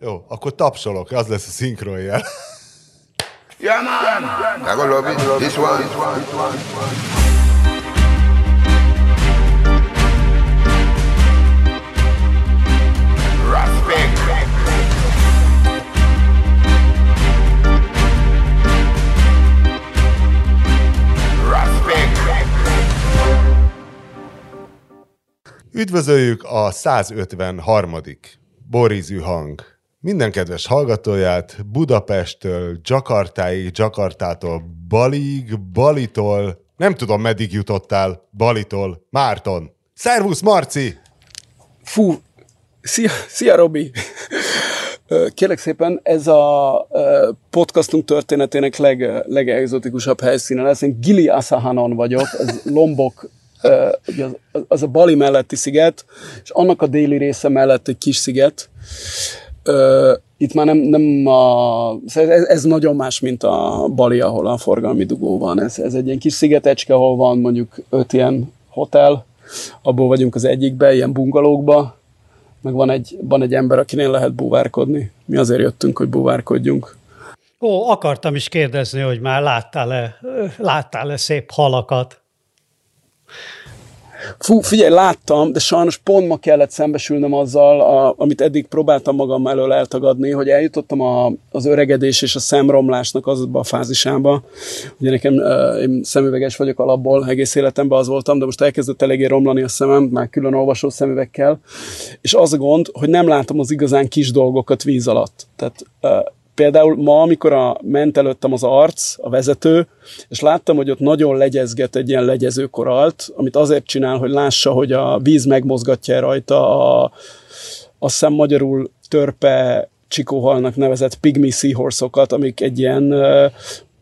Jó, akkor tapsolok, az lesz a szinkronjel. Yeah, man. I gonna love it. This one. This one. This one. This one. Üdvözöljük a 153. Borizű hang. Minden kedves hallgatóját Budapesttől, Jakartáig, Jakartától, Balig, Balitól, nem tudom, meddig jutottál, Balitól, Márton. Szervusz, Marci! Fú, szia, szia Robi! Kérlek szépen, ez a podcastunk történetének leg, legexotikusabb helyszíne lesz. Én Gili Asahanon vagyok, ez Lombok az, az a Bali melletti sziget, és annak a déli része mellett egy kis sziget. Itt már nem, nem a, ez, ez nagyon más, mint a Bali, ahol a forgalmi dugó van. Ez, ez egy ilyen kis szigetecske, ahol van mondjuk öt ilyen hotel, abból vagyunk az egyikben, ilyen bungalókba, meg van egy, van egy ember, akinél lehet búvárkodni. Mi azért jöttünk, hogy búvárkodjunk. Ó, akartam is kérdezni, hogy már láttál-e, láttál-e szép halakat? Fú, figyelj, láttam, de sajnos pont ma kellett szembesülnöm azzal, a, amit eddig próbáltam magam elől eltagadni, hogy eljutottam a, az öregedés és a szemromlásnak azba a fázisába. Ugye nekem, uh, én szemüveges vagyok alapból, egész életemben az voltam, de most elkezdett eléggé romlani a szemem, már külön olvasó szemüvekkel, és az a gond, hogy nem látom az igazán kis dolgokat víz alatt. Tehát uh, Például ma, amikor a, ment előttem az arc, a vezető, és láttam, hogy ott nagyon legyezget egy ilyen legyező koralt, amit azért csinál, hogy lássa, hogy a víz megmozgatja rajta a, azt hiszem magyarul törpe csikóhalnak nevezett pygmy seahorse amik egy ilyen uh,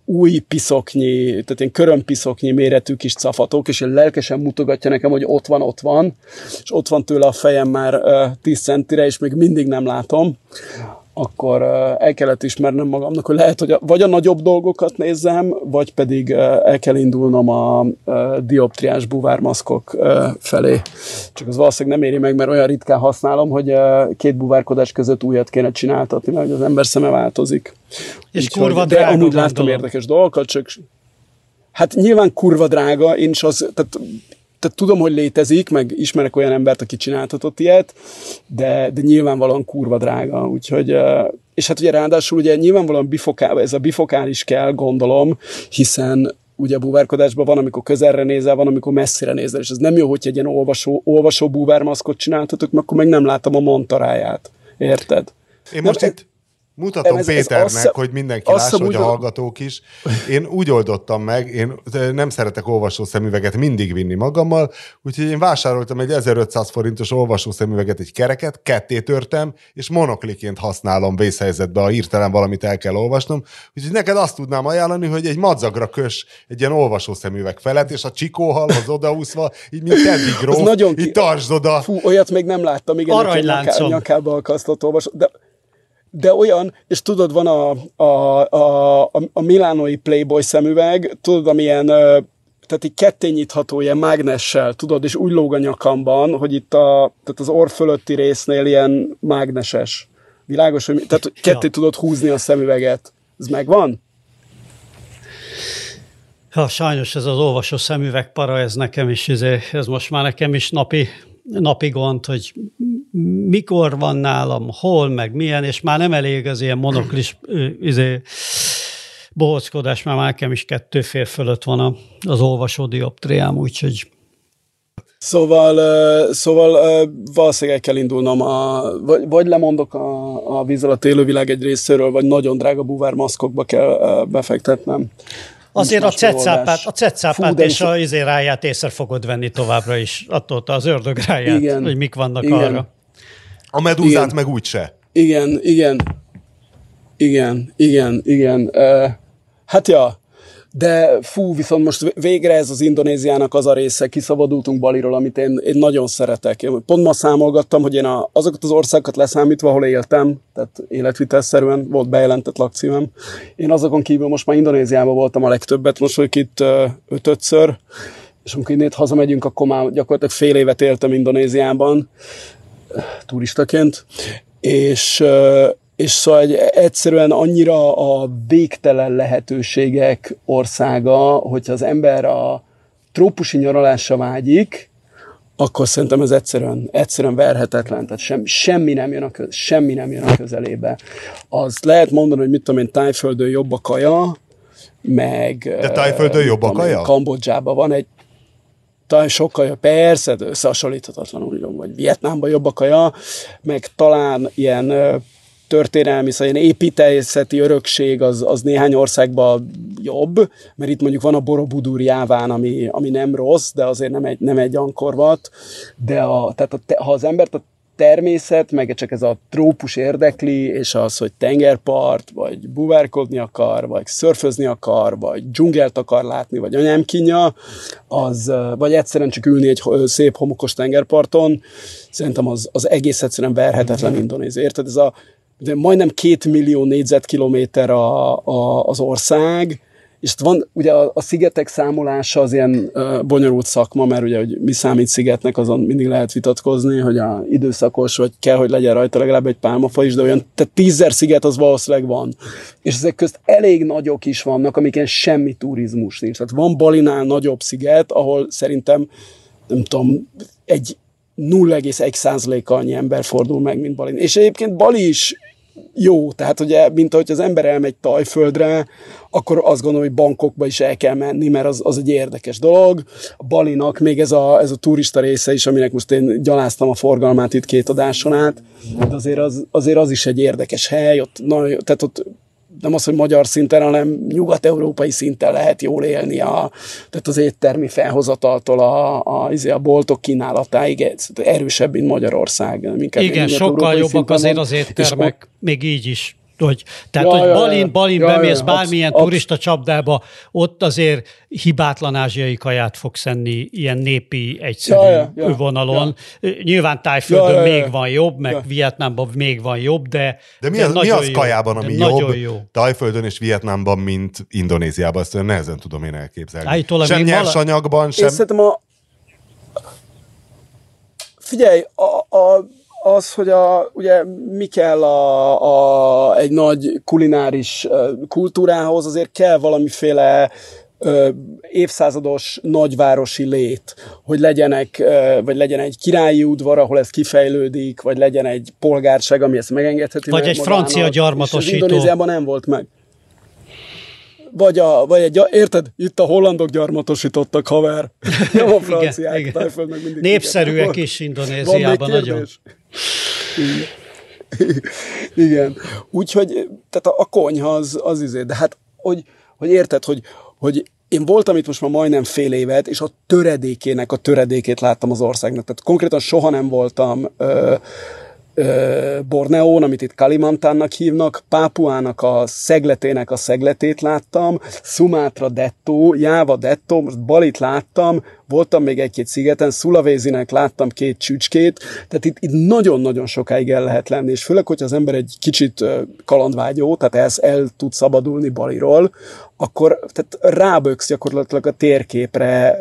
új piszoknyi, tehát ilyen körömpiszoknyi méretű kis cafatok, és lelkesen mutogatja nekem, hogy ott van, ott van, és ott van tőle a fejem már uh, 10 centire, és még mindig nem látom akkor el kellett ismernem magamnak, hogy lehet, hogy vagy a nagyobb dolgokat nézzem, vagy pedig el kell indulnom a dioptriás buvármaszkok felé. Csak az valószínűleg nem éri meg, mert olyan ritkán használom, hogy két buvárkodás között újat kéne csináltatni, mert az ember szeme változik. És Úgy, kurva drága, De amúgy láttam érdekes dolgokat, csak Hát nyilván kurva drága, én is az, tehát tehát tudom, hogy létezik, meg ismerek olyan embert, aki csináltatott ilyet, de, de nyilvánvalóan kurva drága, úgyhogy és hát ugye ráadásul ugye nyilvánvalóan bifokál, ez a bifokál is kell, gondolom, hiszen ugye búvárkodásban van, amikor közelre nézel, van, amikor messzire nézel, és ez nem jó, hogy egy ilyen olvasó, olvasó búvármaszkot csináltatok, mert akkor meg nem látom a montaráját. Érted? Én most nem, itt Mutatom ez, Péternek, ez hogy mindenki lássa, hogy a hallgatók is. Én úgy oldottam meg, én nem szeretek olvasószemüveget mindig vinni magammal, úgyhogy én vásároltam egy 1500 forintos olvasószemüveget, egy kereket, ketté törtem, és monokliként használom vészhelyzetbe, ha hirtelen valamit el kell olvasnom. Úgyhogy neked azt tudnám ajánlani, hogy egy madzagra kös egy ilyen olvasószemüveg felett, és a csikóhal az odaúszva, így mint Teddy nagyon így tartsd oda. Fú, olyat még nem láttam, igen, Aranyláncom. nyakába akasztott olvasó, de de olyan, és tudod, van a, a, a, a, milánoi Playboy szemüveg, tudod, amilyen tehát egy ketté nyitható ilyen mágnessel, tudod, és úgy lóg a nyakamban, hogy itt a, tehát az orr fölötti résznél ilyen mágneses. Világos, hogy tehát ketté ja. tudod húzni a szemüveget. Ez megvan? Ja, sajnos ez az olvasó szemüveg para, ez nekem is, ez, ez most már nekem is napi, napi gond, hogy mikor van nálam, hol, meg milyen, és már nem elég az ilyen monoklis izé, bohockodás, már nekem is kettő fél fölött van az olvasó dioptriám, úgyhogy Szóval, szóval valószínűleg kell indulnom, a, vagy, vagy lemondok a, a víz alatt élővilág egy részéről, vagy nagyon drága búvármaszkokba kell befektetnem. Azért a cecápát, a cecápát és a izéráját észre fogod venni továbbra is, attól az ördögráját, Igen. hogy mik vannak Igen. arra. A medúzát igen. meg úgyse. Igen, igen, igen, igen, igen. Uh, hát ja, de fú, viszont most végre ez az Indonéziának az a része, kiszabadultunk Baliról, amit én, én nagyon szeretek. Én pont ma számolgattam, hogy én a, azokat az országokat leszámítva, ahol éltem, tehát életvitelszerűen volt bejelentett lakcímem, én azokon kívül most már Indonéziában voltam a legtöbbet, most vagyok itt ötötször, és amikor innét hazamegyünk, akkor már gyakorlatilag fél évet éltem Indonéziában, turistaként, és, és szóval egy, egyszerűen annyira a végtelen lehetőségek országa, hogyha az ember a trópusi nyaralásra vágyik, akkor szerintem ez egyszerűen, egyszerűen verhetetlen, tehát sem, semmi, nem jön a köz, semmi nem jön a közelébe. Az lehet mondani, hogy mit tudom én, Tájföldön jobb a kaja, meg... De Tájföldön jobb a kaja? Kambodzsában van egy talán sokkal jobb, persze, de összehasonlíthatatlanul jobb, vagy Vietnámban jobb a kaja, meg talán ilyen történelmi, szóval ilyen építészeti örökség az, az néhány országban jobb, mert itt mondjuk van a Borobudur jáván, ami, ami nem rossz, de azért nem egy, nem egy ankorvat, de a, tehát a, ha az embert a természet, meg csak ez a trópus érdekli, és az, hogy tengerpart, vagy buvárkodni akar, vagy szörfözni akar, vagy dzsungelt akar látni, vagy anyám kínja, az, vagy egyszerűen csak ülni egy szép homokos tengerparton, szerintem az, az egész egyszerűen verhetetlen indonéz. Érted? Ez a de majdnem két millió négyzetkilométer a, a, az ország, és van ugye a, a szigetek számolása az ilyen uh, bonyolult szakma, mert ugye, hogy mi számít szigetnek, azon mindig lehet vitatkozni, hogy a időszakos, vagy kell, hogy legyen rajta legalább egy pálmafa is, de olyan, tehát tízzer sziget az valószínűleg van. És ezek közt elég nagyok is vannak, amiken semmi turizmus nincs. Tehát van Balinál nagyobb sziget, ahol szerintem nem tudom, egy 0,1 annyi ember fordul meg, mint Bali. És egyébként Bali is jó, tehát ugye, mint ahogy az ember elmegy Tajföldre, akkor azt gondolom, hogy bankokba is el kell menni, mert az, az egy érdekes dolog. A Balinak még ez a, ez a turista része is, aminek most én gyaláztam a forgalmát itt két adáson át, de azért az, azért az is egy érdekes hely, ott, na, tehát ott nem az, hogy magyar szinten, hanem nyugat-európai szinten lehet jól élni, a, tehát az éttermi felhozataltól a, a, izé, a boltok kínálatáig erősebb, mint Magyarország. Igen, sokkal jobbak azért az éttermek, még így is hogy, tehát, ja, hogy Balin, Balin ja, bemész ja, bármilyen absz- turista csapdába, ott azért hibátlan ázsiai kaját fogsz enni ilyen népi, egyszerű ja, ja, vonalon. Ja. Nyilván Tájföldön ja, ja, ja. még van jobb, meg ja. Vietnámban még van jobb, de De mi, de az, mi az jó, kajában, ami jobb jó. Tájföldön és Vietnámban, mint Indonéziában? Ezt nehezen tudom én elképzelni. Állítólag sem nyersanyagban, vala... sem... Én szerintem a... Figyelj, a, a az, hogy a, ugye mi kell a, a, egy nagy kulináris kultúrához, azért kell valamiféle ö, évszázados nagyvárosi lét, hogy legyenek, ö, vagy legyen egy királyi udvar, ahol ez kifejlődik, vagy legyen egy polgárság, ami ezt megengedheti. Vagy egy magának, francia gyarmatosító. És Indonéziában nem volt meg. Vagy, a, vagy egy, érted? Itt a hollandok gyarmatosítottak, haver. Nem a franciák. igen, igen. Meg Népszerűek is Indonéziában nagyon. Igen. Úgyhogy, tehát a, a konyha az, az izé, de hát, hogy, hogy érted, hogy, hogy én voltam itt most már majdnem fél évet, és a töredékének a töredékét láttam az országnak. Tehát konkrétan soha nem voltam ö, Borneón, amit itt Kalimantánnak hívnak, Pápuának a szegletének a szegletét láttam, Sumatra Detto, Jáva Detto, most Balit láttam, voltam még egy-két szigeten, Szulavézinek láttam két csücskét, tehát itt, itt nagyon-nagyon sokáig el lehet lenni, és főleg, hogyha az ember egy kicsit kalandvágyó, tehát ez el tud szabadulni Baliról, akkor tehát ráböksz gyakorlatilag a térképre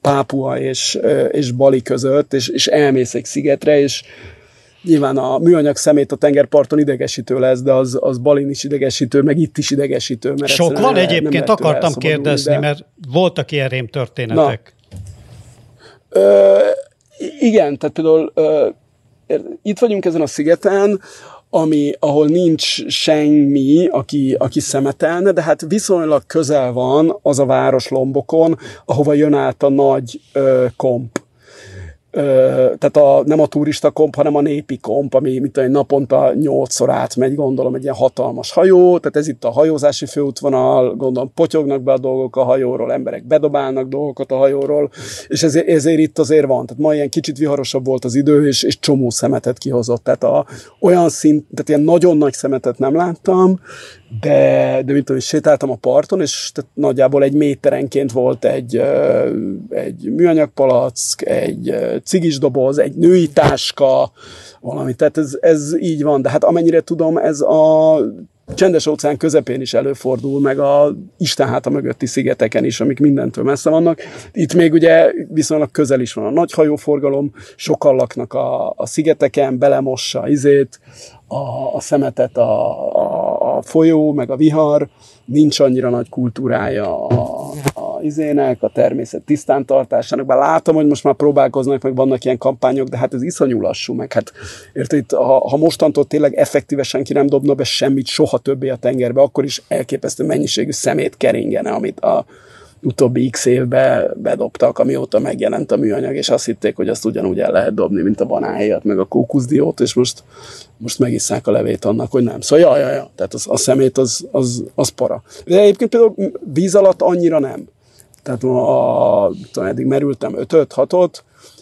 Pápua és, és Bali között, és, és elmész egy szigetre, és nyilván a műanyag szemét a tengerparton idegesítő lesz, de az, az Balin is idegesítő, meg itt is idegesítő. Mert Sok van egyébként, akartam kérdezni, de... mert voltak ilyen rém történetek. Na. Ö, igen, tehát például ö, itt vagyunk ezen a szigeten, ami, ahol nincs semmi, aki, aki szemetelne, de hát viszonylag közel van az a város Lombokon, ahova jön át a nagy ö, komp tehát a, nem a turista komp, hanem a népi komp, ami mint egy naponta nyolcszor átmegy, gondolom, egy ilyen hatalmas hajó, tehát ez itt a hajózási főútvonal, gondolom, potyognak be a dolgok a hajóról, emberek bedobálnak dolgokat a hajóról, és ezért, ezért itt azért van. Tehát ma ilyen kicsit viharosabb volt az idő, és, és csomó szemetet kihozott. Tehát a, olyan szint, tehát ilyen nagyon nagy szemetet nem láttam, de, de mint tudom, sétáltam a parton, és tehát nagyjából egy méterenként volt egy, egy műanyag palack, egy cigis doboz, egy női táska, valami. Tehát ez, ez így van. De hát amennyire tudom, ez a csendes óceán közepén is előfordul, meg a Istenháta mögötti szigeteken is, amik mindentől messze vannak. Itt még ugye viszonylag közel is van a nagy hajóforgalom, sokan laknak a, a szigeteken, belemossa izét, a, a szemetet a, a, a folyó, meg a vihar, nincs annyira nagy kultúrája a, a izének, a természet tisztántartásának, bár látom, hogy most már próbálkoznak, meg vannak ilyen kampányok, de hát ez iszonyú lassú, meg hát érted, ha, ha mostantól tényleg effektíve senki nem dobna be semmit soha többé a tengerbe, akkor is elképesztő mennyiségű szemét keringene, amit a, utóbbi x évbe bedobtak, amióta megjelent a műanyag, és azt hitték, hogy azt ugyanúgy el lehet dobni, mint a banáhéjat, meg a kókuszdiót, és most, most megisszák a levét annak, hogy nem. Szóval ja, ja, ja. tehát az, a szemét az, az, az para. De egyébként például víz alatt annyira nem. Tehát a, tudom, eddig merültem 5-6-ot,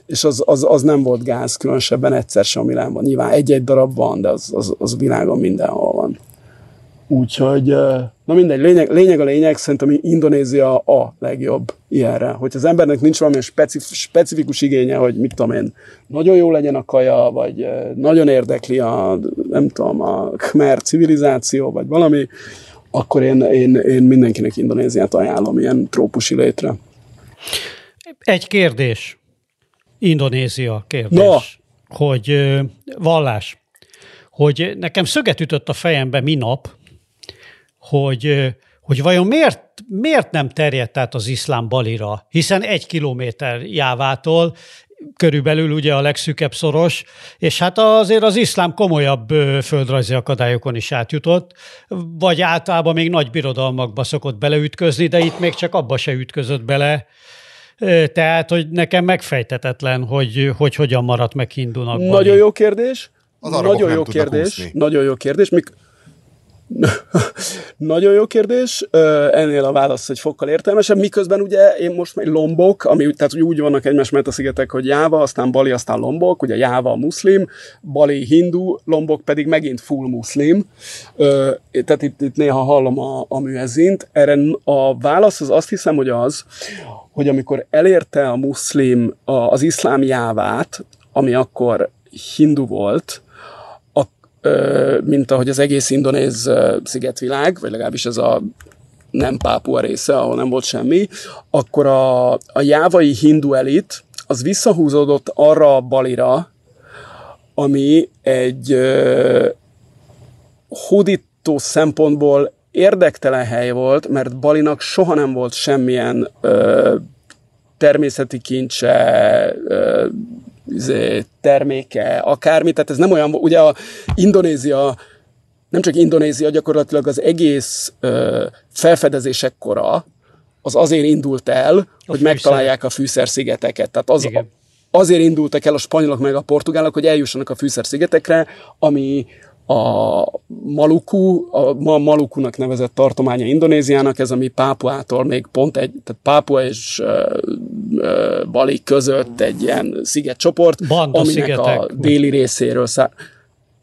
és az, az, az, nem volt gáz, különösebben egyszer sem a Milánban. Nyilván egy-egy darab van, de az, az, az világon mindenhol van. Úgyhogy, na mindegy, lényeg, lényeg a lényeg, szerintem Indonézia a legjobb ilyenre. Hogy az embernek nincs valami specif, specifikus igénye, hogy mit tudom én, nagyon jó legyen a kaja, vagy nagyon érdekli a, nem tudom, a khmer civilizáció, vagy valami, akkor én, én, én mindenkinek Indonéziát ajánlom ilyen trópusi létre. Egy kérdés. Indonézia kérdés. No. Hogy vallás. Hogy nekem szöget ütött a fejembe minap, hogy, hogy vajon miért, miért nem terjedt át az iszlám balira, hiszen egy kilométer jávától körülbelül ugye a legszűkebb szoros, és hát azért az iszlám komolyabb földrajzi akadályokon is átjutott, vagy általában még nagy birodalmakba szokott beleütközni, de itt még csak abba se ütközött bele, tehát, hogy nekem megfejtetetlen, hogy, hogy hogyan maradt meg Hindunak. Nagyon jó kérdés. Az nagyon jó kérdés. Úszni. Nagyon jó kérdés. Mik, Nagyon jó kérdés, ennél a válasz egy fokkal értelmesebb, miközben ugye én most egy Lombok, ami tehát úgy vannak egymás mellett a szigetek, hogy Jáva, aztán Bali, aztán Lombok, ugye Jáva a muszlim, Bali hindu, Lombok pedig megint full muszlim, tehát itt, itt néha hallom a, a műezint. Erre a válasz az azt hiszem, hogy az, hogy amikor elérte a muszlim az iszlám Jávát, ami akkor hindu volt, mint ahogy az egész indonéz szigetvilág, vagy legalábbis ez a nem Pápua része, ahol nem volt semmi, akkor a, a jávai hindu elit az visszahúzódott arra a balira, ami egy hódító szempontból érdektelen hely volt, mert Balinak soha nem volt semmilyen uh, természeti kincse, Izé, terméke, akármi, tehát ez nem olyan, ugye a Indonézia, nem csak Indonézia, gyakorlatilag az egész ö, felfedezések kora, az azért indult el, a hogy fűszer. megtalálják a fűszerszigeteket. Tehát az, azért indultak el a spanyolok meg a portugálok, hogy eljussanak a fűszerszigetekre, ami a Maluku, a ma Malukunak nevezett tartománya Indonéziának, ez ami Pápuától még pont egy, tehát Pápua és uh, uh, Bali között egy ilyen szigetcsoport, Banda aminek szigetek. a déli részéről szá-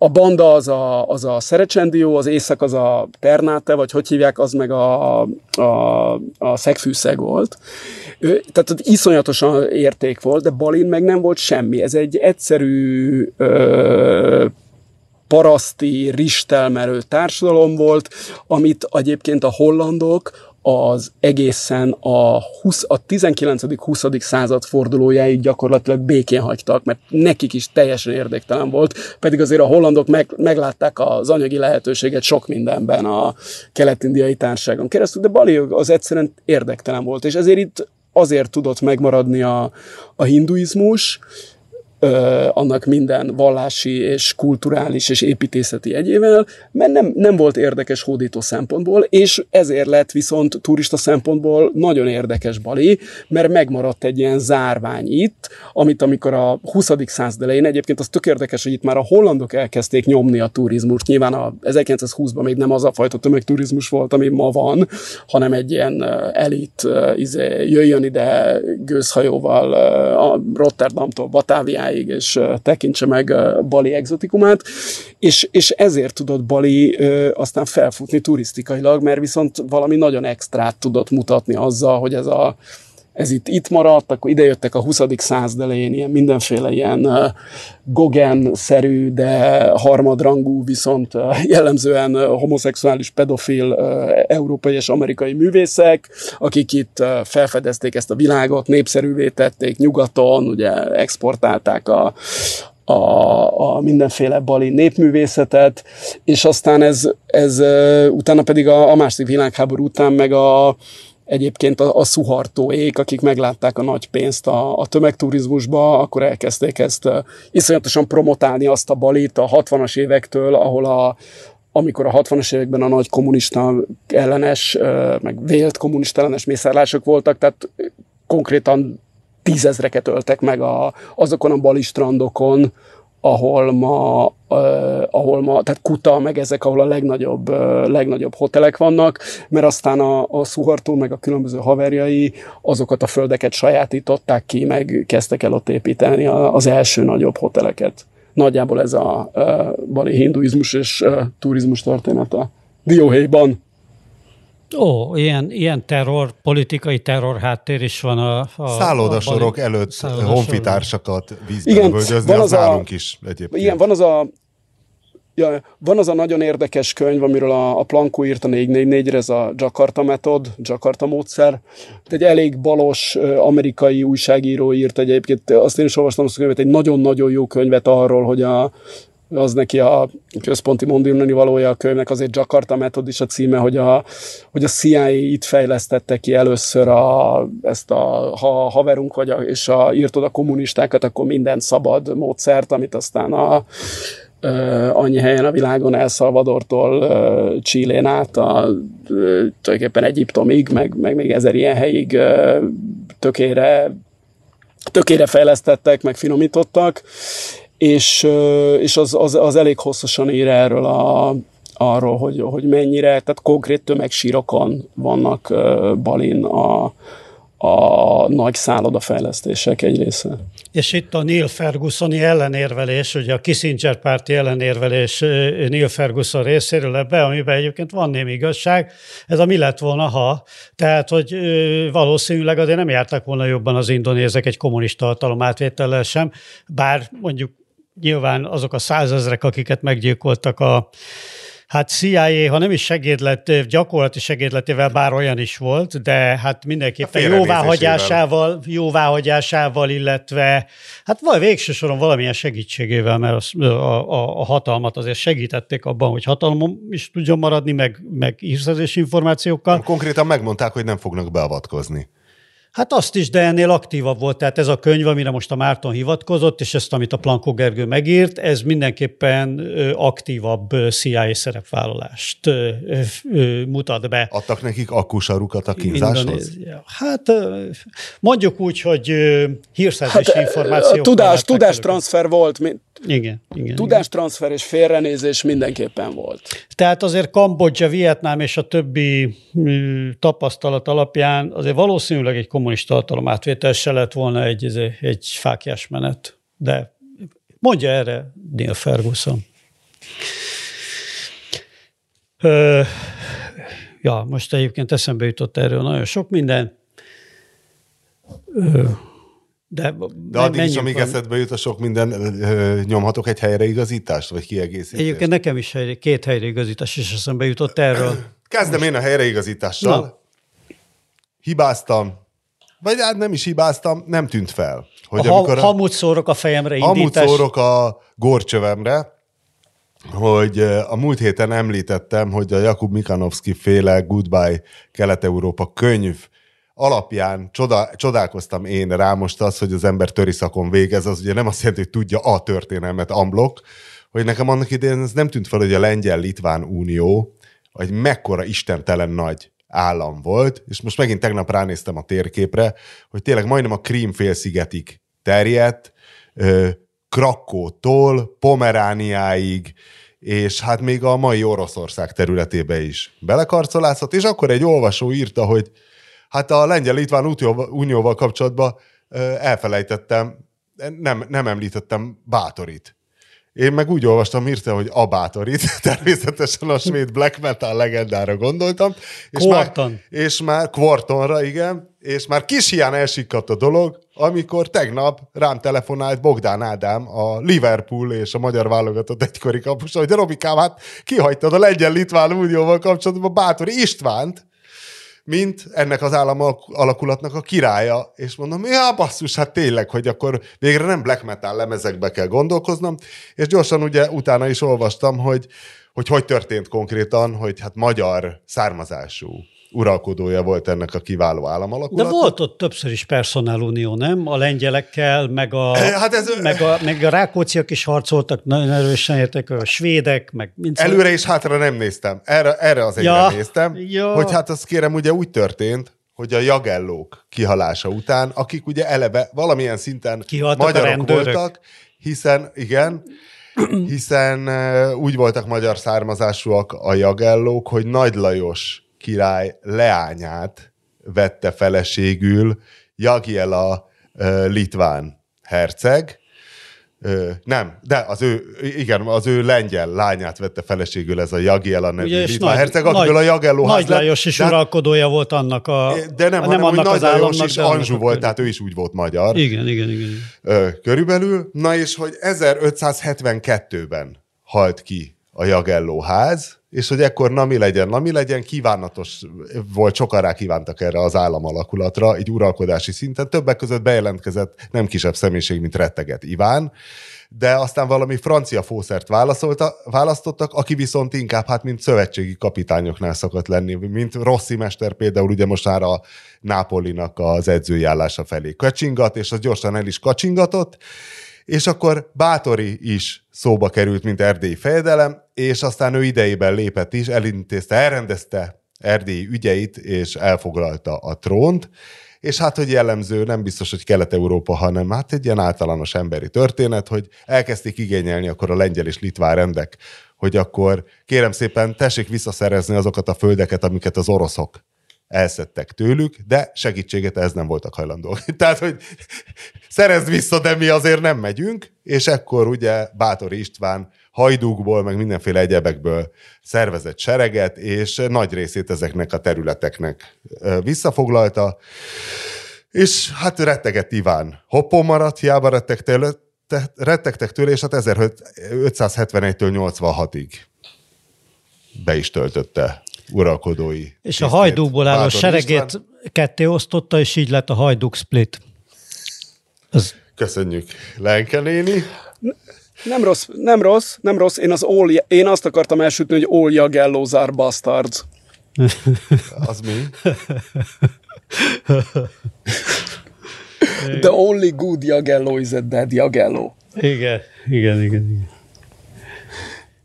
a banda az a, az a Szerecsendió, az észak az a Pernáte, vagy hogy hívják, az meg a, a, a Szegfűszeg volt. Tehát iszonyatosan érték volt, de Balin meg nem volt semmi. Ez egy egyszerű ö, paraszti, ristelmerő társadalom volt, amit egyébként a hollandok az egészen a, 20, a 19.-20. század fordulójáig gyakorlatilag békén hagytak, mert nekik is teljesen érdektelen volt, pedig azért a hollandok meg, meglátták az anyagi lehetőséget sok mindenben a kelet-indiai társágon keresztül, de Bali az egyszerűen érdektelen volt, és ezért itt azért tudott megmaradni a, a hinduizmus, annak minden vallási és kulturális és építészeti egyével, mert nem, nem volt érdekes hódító szempontból, és ezért lett viszont turista szempontból nagyon érdekes Bali, mert megmaradt egy ilyen zárvány itt, amit amikor a 20. század elején egyébként az tök érdekes, hogy itt már a hollandok elkezdték nyomni a turizmust. Nyilván a 1920-ban még nem az a fajta tömegturizmus volt, ami ma van, hanem egy ilyen elit, izé, jöjjön ide gőzhajóval a Rotterdamtól Batáviáig, Afrikáig, és tekintse meg Bali exotikumát, és, és ezért tudott Bali aztán felfutni turisztikailag, mert viszont valami nagyon extrát tudott mutatni azzal, hogy ez a ez itt, itt maradt, akkor idejöttek a 20. század elején ilyen mindenféle ilyen uh, Gogen-szerű, de harmadrangú, viszont jellemzően homoszexuális, pedofil európai és amerikai művészek, akik itt felfedezték ezt a világot, népszerűvé tették nyugaton, ugye exportálták a, a, a mindenféle bali népművészetet, és aztán ez, ez utána pedig a, a második világháború után meg a, egyébként a, a szuhartóék, akik meglátták a nagy pénzt a, a tömegturizmusba, akkor elkezdték ezt iszonyatosan promotálni azt a balit a 60-as évektől, ahol a, amikor a 60-as években a nagy kommunista ellenes, meg vélt kommunista ellenes mészárlások voltak, tehát konkrétan tízezreket öltek meg a, azokon a bali strandokon, ahol ma, uh, ahol ma, tehát Kuta, meg ezek, ahol a legnagyobb, uh, legnagyobb hotelek vannak, mert aztán a, a Szuhartó, meg a különböző haverjai azokat a földeket sajátították ki, meg kezdtek el ott építeni az első nagyobb hoteleket. Nagyjából ez a uh, bali hinduizmus és uh, turizmus története. Dióhéjban. Ó, ilyen, ilyen terror, politikai terror háttér is van a... a Szállodasorok a előtt honfitársakat vízbe igen, van az, az nálunk a, is egyébként. Igen, van az a Ja, van az a nagyon érdekes könyv, amiről a, a Plankó írt a 444-re, ez a Jakarta metod, Jakarta módszer. Egy elég balos amerikai újságíró írt egyébként, azt én is olvastam azt a könyvet, egy nagyon-nagyon jó könyvet arról, hogy a, az neki a központi mondani valója a könyvnek azért Jakarta Method is a címe, hogy a, hogy a CIA itt fejlesztette ki először a, ezt a, ha haverunk vagy a, és a, írtod a kommunistákat, akkor minden szabad módszert, amit aztán a, Uh, annyi helyen a világon, El Salvadortól uh, Chilén át, a, tulajdonképpen Egyiptomig, meg, meg még ezer ilyen helyig tökére, tökére fejlesztettek, meg finomítottak, és, és az, az, az elég hosszasan ír erről a, arról, hogy, hogy mennyire, tehát konkrét tömegsírokon vannak Balin a, a nagy szállodafejlesztések egy része. És itt a Neil Fergusoni ellenérvelés, ugye a Kissinger párti ellenérvelés Neil Ferguson részéről ebbe, amiben egyébként van némi igazság, ez a mi lett volna, ha. Tehát, hogy valószínűleg azért nem jártak volna jobban az indonézek egy kommunista hatalom átvétellel sem, bár mondjuk nyilván azok a százezrek, akiket meggyilkoltak a Hát CIA, ha nem is segédlet, gyakorlati segédletével, bár olyan is volt, de hát mindenképpen jóváhagyásával, jóváhagyásával, illetve hát val végső soron valamilyen segítségével, mert az, a, a, a hatalmat azért segítették abban, hogy hatalmon is tudjon maradni, meg, meg információkkal. Konkrétan megmondták, hogy nem fognak beavatkozni. Hát azt is, de ennél aktívabb volt. Tehát ez a könyv, amire most a Márton hivatkozott, és ezt, amit a Plankó Gergő megírt, ez mindenképpen aktívabb CIA szerepvállalást mutat be. Adtak nekik akkusarukat a kínzáshoz? Hát mondjuk úgy, hogy hírszerzési hát, információk. Tudás, tudástranszfer volt. Igen, igen. Tudástranszfer és félrenézés mindenképpen volt. Tehát azért Kambodzsa, Vietnám és a többi tapasztalat alapján azért valószínűleg egy kommunista hatalom átvétel se lett volna egy, egy fákjás menet. De mondja erre Neil Ferguson. Ö, ja, most egyébként eszembe jutott erről nagyon sok minden. Ö, de, de addig is, amíg eszedbe jut a sok minden, nyomhatok egy helyreigazítást, vagy kiegészítést? Egyébként nekem is helyre, két helyreigazítás is eszembe jutott erről. Kezdem Most... én a helyreigazítással. Na. Hibáztam, vagy hát nem is hibáztam, nem tűnt fel. Hogy a amikor hamut szórok a fejemre indítás. Hamut szórok a gorcsövemre, hogy a múlt héten említettem, hogy a Jakub Mikanovski féle Goodbye Kelet-Európa könyv alapján csoda, csodálkoztam én rá most az, hogy az ember töri szakon végez, az ugye nem azt jelenti, hogy tudja a történelmet amblok, hogy nekem annak idején ez nem tűnt fel, hogy a Lengyel-Litván Unió, vagy mekkora istentelen nagy állam volt, és most megint tegnap ránéztem a térképre, hogy tényleg majdnem a Krím félszigetig terjedt, Krakótól Pomerániáig, és hát még a mai Oroszország területébe is belekarcolászott, és akkor egy olvasó írta, hogy Hát a Lengyel-Litván Unióval kapcsolatban elfelejtettem, nem, nem említettem Bátorit. Én meg úgy olvastam, írta, hogy a bátorit, természetesen a svéd black metal legendára gondoltam. És Quarton. Már, és már Quartonra, igen, és már kis hián elsikadt a dolog, amikor tegnap rám telefonált Bogdán Ádám, a Liverpool és a magyar válogatott egykori kapusa, hogy Robikám, hát kihagytad a legyen Litván Unióval kapcsolatban Bátori Istvánt, mint ennek az állam alakulatnak a királya, és mondom, ja, basszus, hát tényleg, hogy akkor végre nem black metal lemezekbe kell gondolkoznom, és gyorsan ugye utána is olvastam, hogy hogy, hogy történt konkrétan, hogy hát magyar származású uralkodója volt ennek a kiváló államalakulatnak. De volt ott többször is personálunió, nem? A lengyelekkel, meg a, hát ez, meg a, meg a rákóciak is harcoltak, nagyon erősen értek, a svédek, meg mind Előre és hátra nem néztem. Erre, erre az egyre ja, néztem, ja. hogy hát azt kérem, ugye úgy történt, hogy a jagellók kihalása után, akik ugye eleve valamilyen szinten Kihaltak magyarok voltak, hiszen, igen, hiszen úgy voltak magyar származásúak a jagellók, hogy Nagy Lajos király leányát vette feleségül Jagiela litván herceg, Ö, nem, de az ő, igen, az ő lengyel lányát vette feleségül ez a Jagiela nevű Ugye, litván herceg, akiből a Jagelló Nagy Lajos is de, uralkodója volt annak a... De nem, hanem, nem annak Nagy Lajos is Anzsú volt, tehát ő is úgy volt magyar. Igen, igen, igen. Ö, körülbelül. Na és hogy 1572-ben halt ki a Jagelló ház, és hogy ekkor na mi legyen, na mi legyen, kívánatos volt, sokan kívántak erre az államalakulatra, így uralkodási szinten. Többek között bejelentkezett nem kisebb személyiség, mint retteget Iván, de aztán valami francia fószert választottak, aki viszont inkább hát mint szövetségi kapitányoknál szokott lenni, mint Rossi mester például ugye most már a Nápolinak az edzői állása felé kacsingat, és az gyorsan el is kacsingatott, és akkor Bátori is szóba került, mint erdélyi fejedelem, és aztán ő idejében lépett is, elintézte, elrendezte erdélyi ügyeit, és elfoglalta a trónt, és hát, hogy jellemző, nem biztos, hogy Kelet-Európa, hanem hát egy ilyen általános emberi történet, hogy elkezdték igényelni akkor a lengyel és litván rendek, hogy akkor kérem szépen tessék visszaszerezni azokat a földeket, amiket az oroszok elszedtek tőlük, de segítséget ez nem voltak hajlandók. Tehát, hogy szerezd vissza, de mi azért nem megyünk, és ekkor ugye Bátor István hajdúkból, meg mindenféle egyebekből szervezett sereget, és nagy részét ezeknek a területeknek visszafoglalta, és hát rettegett Iván. Hoppon maradt, hiába rettegtek, rettegtek tőle, és hát 1571-től 86-ig be is töltötte uralkodói. És a hajdúkból álló seregét István. ketté osztotta, és így lett a hajdúk split. Az... Köszönjük, Lenke néni. Nem rossz, nem rossz, nem rossz. Én, az all, én azt akartam elsütni, hogy all Jagellóz are bastards. az mi? The only good Jagello is a dead Jagello. Igen, igen, igen, igen.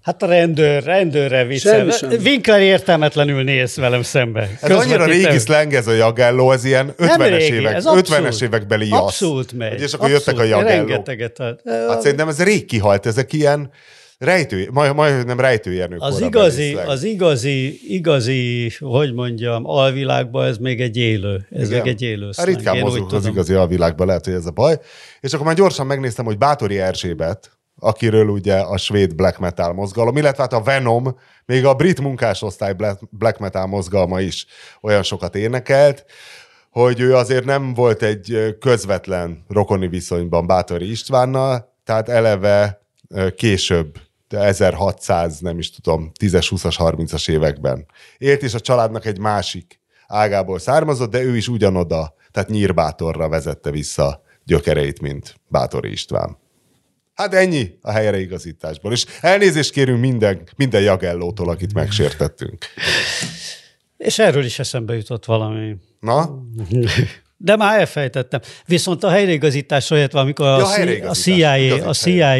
Hát a rendőr, rendőrre viccel. Winkler értelmetlenül néz velem szembe. Ez annyira régi szleng ez a jagelló, ez ilyen 50-es évek, ez 50-es évekbeli jasz. Abszolút megy. És akkor abszolút, jöttek a jagelló. Rengeteget. Hát szerintem ez rég kihalt, ezek ilyen rejtő, majd, majd nem rejtőjernők. Az igazi, az igazi, igazi, hogy mondjam, alvilágban ez még egy élő. Ez Igen. még egy élő hát ritkán mozog az igazi alvilágban, lehet, hogy ez a baj. És akkor már gyorsan megnéztem, hogy Bátori Erzsébet, akiről ugye a svéd black metal mozgalom, illetve hát a Venom, még a brit munkásosztály black metal mozgalma is olyan sokat énekelt, hogy ő azért nem volt egy közvetlen rokoni viszonyban Bátori Istvánnal, tehát eleve később, 1600, nem is tudom, 10-es, 20-as, 30-as években. Élt is a családnak egy másik ágából származott, de ő is ugyanoda, tehát Nyírbátorra vezette vissza gyökereit, mint Bátori István. Hát ennyi a helyreigazításból. És elnézést kérünk minden, minden jagellótól, akit megsértettünk. És erről is eszembe jutott valami. Na? De már elfejtettem. Viszont a helyreigazítás olyat, amikor ja, a, a CIA, a CIA,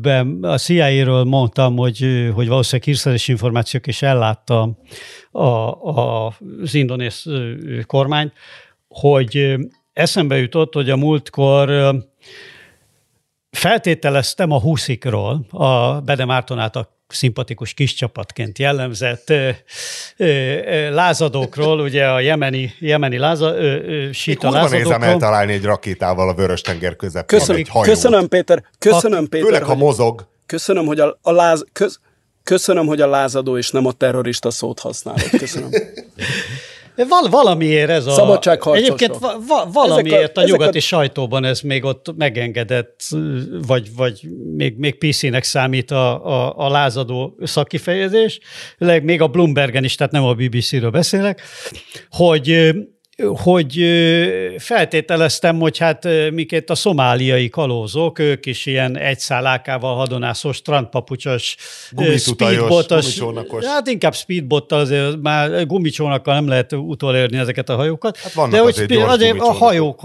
ben, a CIA-ről mondtam, hogy, hogy valószínűleg hírszeres információk is ellátta a, a, az indonész kormány, hogy eszembe jutott, hogy a múltkor feltételeztem a Huszikról, a Bede Márton által szimpatikus kis csapatként jellemzett ö, ö, ö, lázadókról, ugye a jemeni, jemeni láza, ö, ö, síta lázadókról. nézem eltalálni egy rakétával a Vörös-tenger közepén köszönöm, egy Köszönöm, Péter. Köszönöm, Péter. Főleg, ha mozog. Köszönöm, hogy a, a láz... Köz, köszönöm, hogy a lázadó és nem a terrorista szót használod. Köszönöm. Val- valamiért ez a... Szabadságharcosok. Egyébként va- va- valamiért a, a nyugati a... sajtóban ez még ott megengedett, vagy, vagy még, még PC-nek számít a, a, a lázadó szakifejezés, még a Bloombergen is, tehát nem a BBC-ről beszélek, hogy hogy feltételeztem, hogy hát miként a szomáliai kalózok, ők is ilyen egyszállákával hadonászós, strandpapucsos, speedbotos, hát inkább speedbottal, azért már gumicsónakkal nem lehet utolérni ezeket a hajókat. Hát vannak de hogy azért, azért a hajók,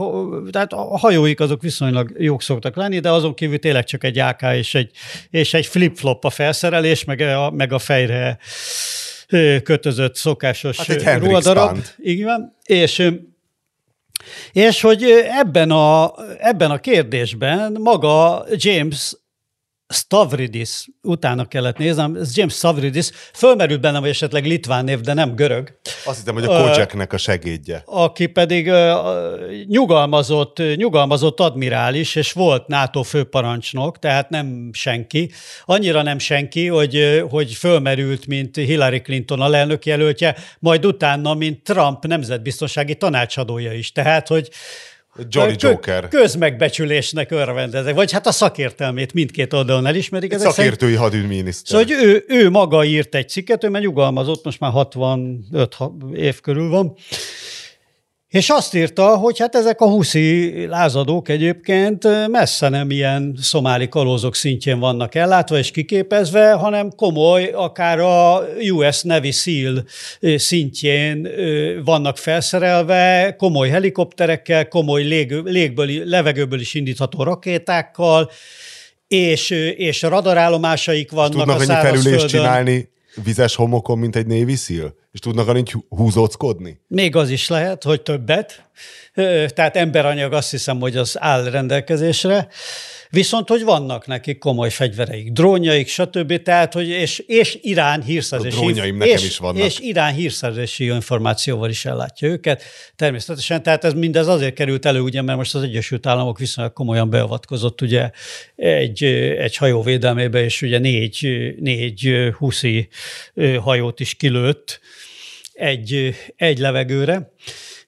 tehát a hajóik azok viszonylag jók szoktak lenni, de azon kívül tényleg csak egy AK és egy, és egy flip-flop a felszerelés, meg a, meg a fejre kötözött szokásos hát ruhadarab. Igen, és és hogy ebben a, ebben a kérdésben maga James Stavridis, utána kellett néznem, ez James Stavridis, fölmerült bennem, hogy esetleg litván név, de nem görög. Azt hiszem, hogy a Kocseknek a segédje. Aki pedig nyugalmazott, nyugalmazott admirális, és volt NATO főparancsnok, tehát nem senki. Annyira nem senki, hogy, hogy fölmerült, mint Hillary Clinton a lelnök jelöltje, majd utána, mint Trump nemzetbiztonsági tanácsadója is. Tehát, hogy Jolly Joker. Közmegbecsülésnek örvendezek, vagy hát a szakértelmét mindkét oldalon elismerik. Egy szakértői szerint... hadügyminiszter. Szóval, hogy ő, ő maga írt egy cikket, ő mert nyugalmazott, most már 65 év körül van, és azt írta, hogy hát ezek a huszi lázadók egyébként messze nem ilyen szomáli kalózok szintjén vannak ellátva és kiképezve, hanem komoly, akár a US Navy SEAL szintjén vannak felszerelve, komoly helikopterekkel, komoly lég, légből, levegőből is indítható rakétákkal, és, és radarállomásaik vannak tudnak a szárazföldön. csinálni vizes homokon, mint egy Navy SEAL? És tudnak annyi húzóckodni? Még az is lehet, hogy többet. Tehát emberanyag azt hiszem, hogy az áll rendelkezésre. Viszont, hogy vannak nekik komoly fegyvereik, drónjaik, stb. Tehát, hogy és, és Irán hírszerzési... A drónjaim nekem és, is vannak. És Irán hírszerzési információval is ellátja őket. Természetesen, tehát ez mindez azért került elő, ugye, mert most az Egyesült Államok viszonylag komolyan beavatkozott ugye egy, egy hajó védelmébe, és ugye négy, négy huszi hajót is kilőtt egy, egy levegőre,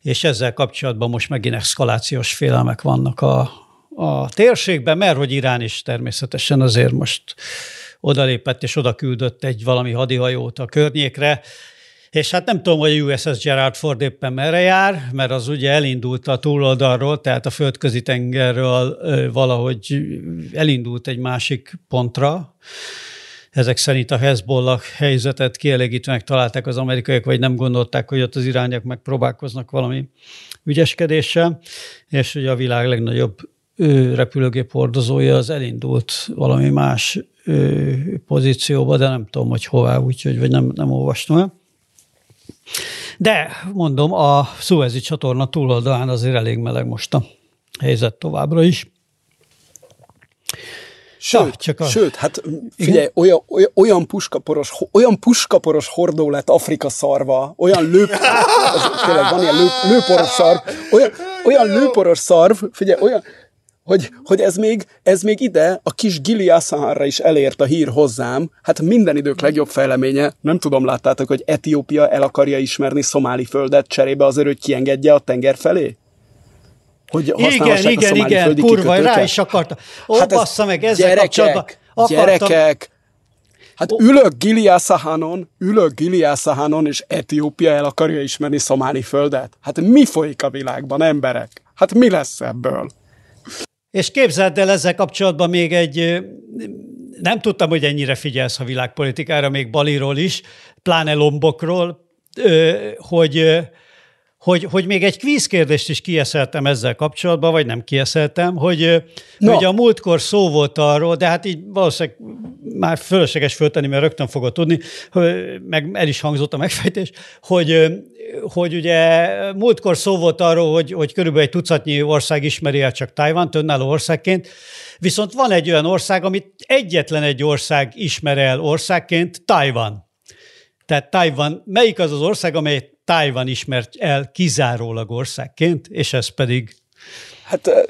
és ezzel kapcsolatban most megint eszkalációs félelmek vannak a, a térségben, mert hogy Irán is természetesen azért most odalépett és oda küldött egy valami hadihajót a környékre, és hát nem tudom, hogy a USS Gerard Ford éppen merre jár, mert az ugye elindult a túloldalról, tehát a földközi tengerről valahogy elindult egy másik pontra, ezek szerint a Hezbollah helyzetet kielégítőnek találták az amerikaiak, vagy nem gondolták, hogy ott az irányak megpróbálkoznak valami ügyeskedéssel, és ugye a világ legnagyobb repülőgép hordozója az elindult valami más pozícióba, de nem tudom, hogy hová, úgyhogy vagy nem, nem olvastam el. De mondom, a Suezi csatorna túloldalán azért elég meleg most a helyzet továbbra is. Sőt, ja, csak a... sőt hát figyelj, olyan, olyan, olyan, puskaporos, olyan puskaporos hordó lett Afrika szarva, olyan lőp, az, tényleg van ilyen lő, lőporos szarv, olyan, olyan lőporos szarv, figyelj, olyan, hogy, hogy ez, még, ez még ide, a kis Gili Asahanra is elért a hír hozzám. Hát minden idők legjobb fejleménye, nem tudom, láttátok, hogy Etiópia el akarja ismerni szomáli földet cserébe azért, hogy kiengedje a tenger felé? hogy igen, igen, igen, kurva, rá is akarta. Ó, hát bassza meg, ezzel gyerekek, kapcsolatban akartam. Gyerekek, Hát ülök Giliászahánon, ülök Giliászahánon, és Etiópia el akarja ismerni szomáli földet. Hát mi folyik a világban, emberek? Hát mi lesz ebből? És képzeld el ezzel kapcsolatban még egy, nem tudtam, hogy ennyire figyelsz a világpolitikára, még Baliról is, pláne Lombokról, hogy hogy, hogy még egy kvízkérdést is kieszeltem ezzel kapcsolatban, vagy nem kieszeltem, hogy no. ugye a múltkor szó volt arról, de hát így valószínűleg már fölösleges föltenni, mert rögtön fogod tudni, meg el is hangzott a megfejtés, hogy, hogy ugye múltkor szó volt arról, hogy, hogy körülbelül egy tucatnyi ország ismeri el csak Tajvan, önálló országként, viszont van egy olyan ország, amit egyetlen egy ország ismer el országként, Tajvan. Tehát Tajvan, melyik az az ország, amely Tajvan ismert el kizárólag országként, és ez pedig Hát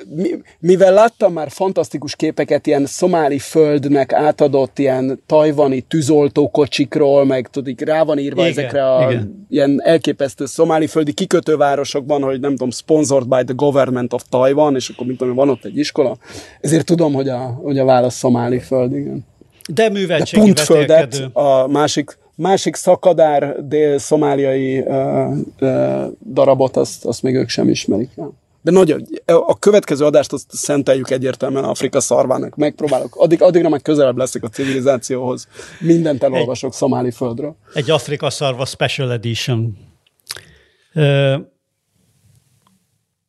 mivel láttam már fantasztikus képeket ilyen szomáli földnek átadott ilyen tajvani tűzoltókocsikról, meg tudod, rá van írva igen, ezekre a igen. ilyen elképesztő szomáli földi kikötővárosokban, hogy nem tudom, sponsored by the government of Taiwan, és akkor mint tudom, van ott egy iskola. Ezért tudom, hogy a, hogy a válasz szomáli föld, igen. De műveltségi De a másik másik szakadár dél-szomáliai uh, uh, darabot, azt, azt még ők sem ismerik. De nagyon, a következő adást azt szenteljük egyértelműen Afrika szarvának. Megpróbálok. Addig, addigra meg közelebb leszek a civilizációhoz. Mindent elolvasok egy, szomáli földről. Egy Afrika szarva special edition. Uh,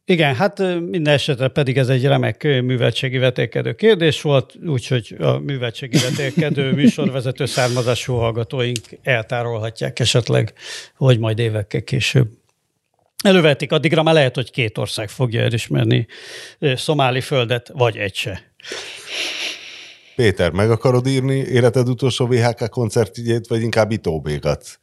igen, hát minden esetre pedig ez egy remek műveltségi vetélkedő kérdés volt, úgyhogy a műveltségi vetélkedő műsorvezető származású hallgatóink eltárolhatják esetleg, hogy majd évekkel később. Elővetik, addigra már lehet, hogy két ország fogja elismerni szomáli földet, vagy egy se. Péter, meg akarod írni életed utolsó VHK koncertjét, vagy inkább itóbégat?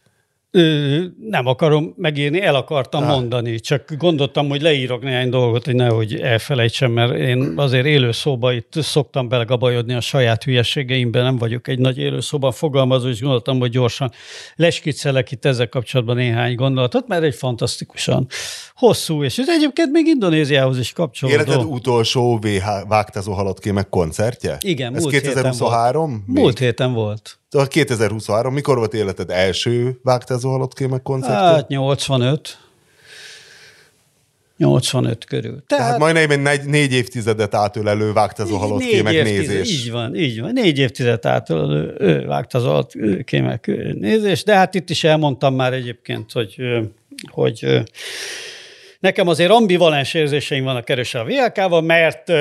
Nem akarom megírni, el akartam ah. mondani, csak gondoltam, hogy leírok néhány dolgot, hogy nehogy elfelejtsem, mert én azért élő szóba itt szoktam belegabajodni a saját hülyeségeimben, nem vagyok egy nagy élő szóban fogalmazó, és gondoltam, hogy gyorsan leskiccelek itt ezzel kapcsolatban néhány gondolatot, mert egy fantasztikusan hosszú, és ez egyébként még Indonéziához is kapcsolódó. Életed utolsó VH vágtázó halott koncertje? Igen, Ez múlt 2023? Héten volt. Múlt héten volt. A 2023, mikor volt életed első vágtázó halott kémek koncertje? Hát 85. 85 körül. Tehát, Tehát majdnem négy, négy évtizedet átölelő vágtázó halott kémek évtized, nézés. Így van, így van. Négy évtizedet átölelő vágtázó halott kémek nézés, de hát itt is elmondtam már egyébként, hogy, hogy nekem azért ambivalens érzéseim vannak erősen a VLK-val, mert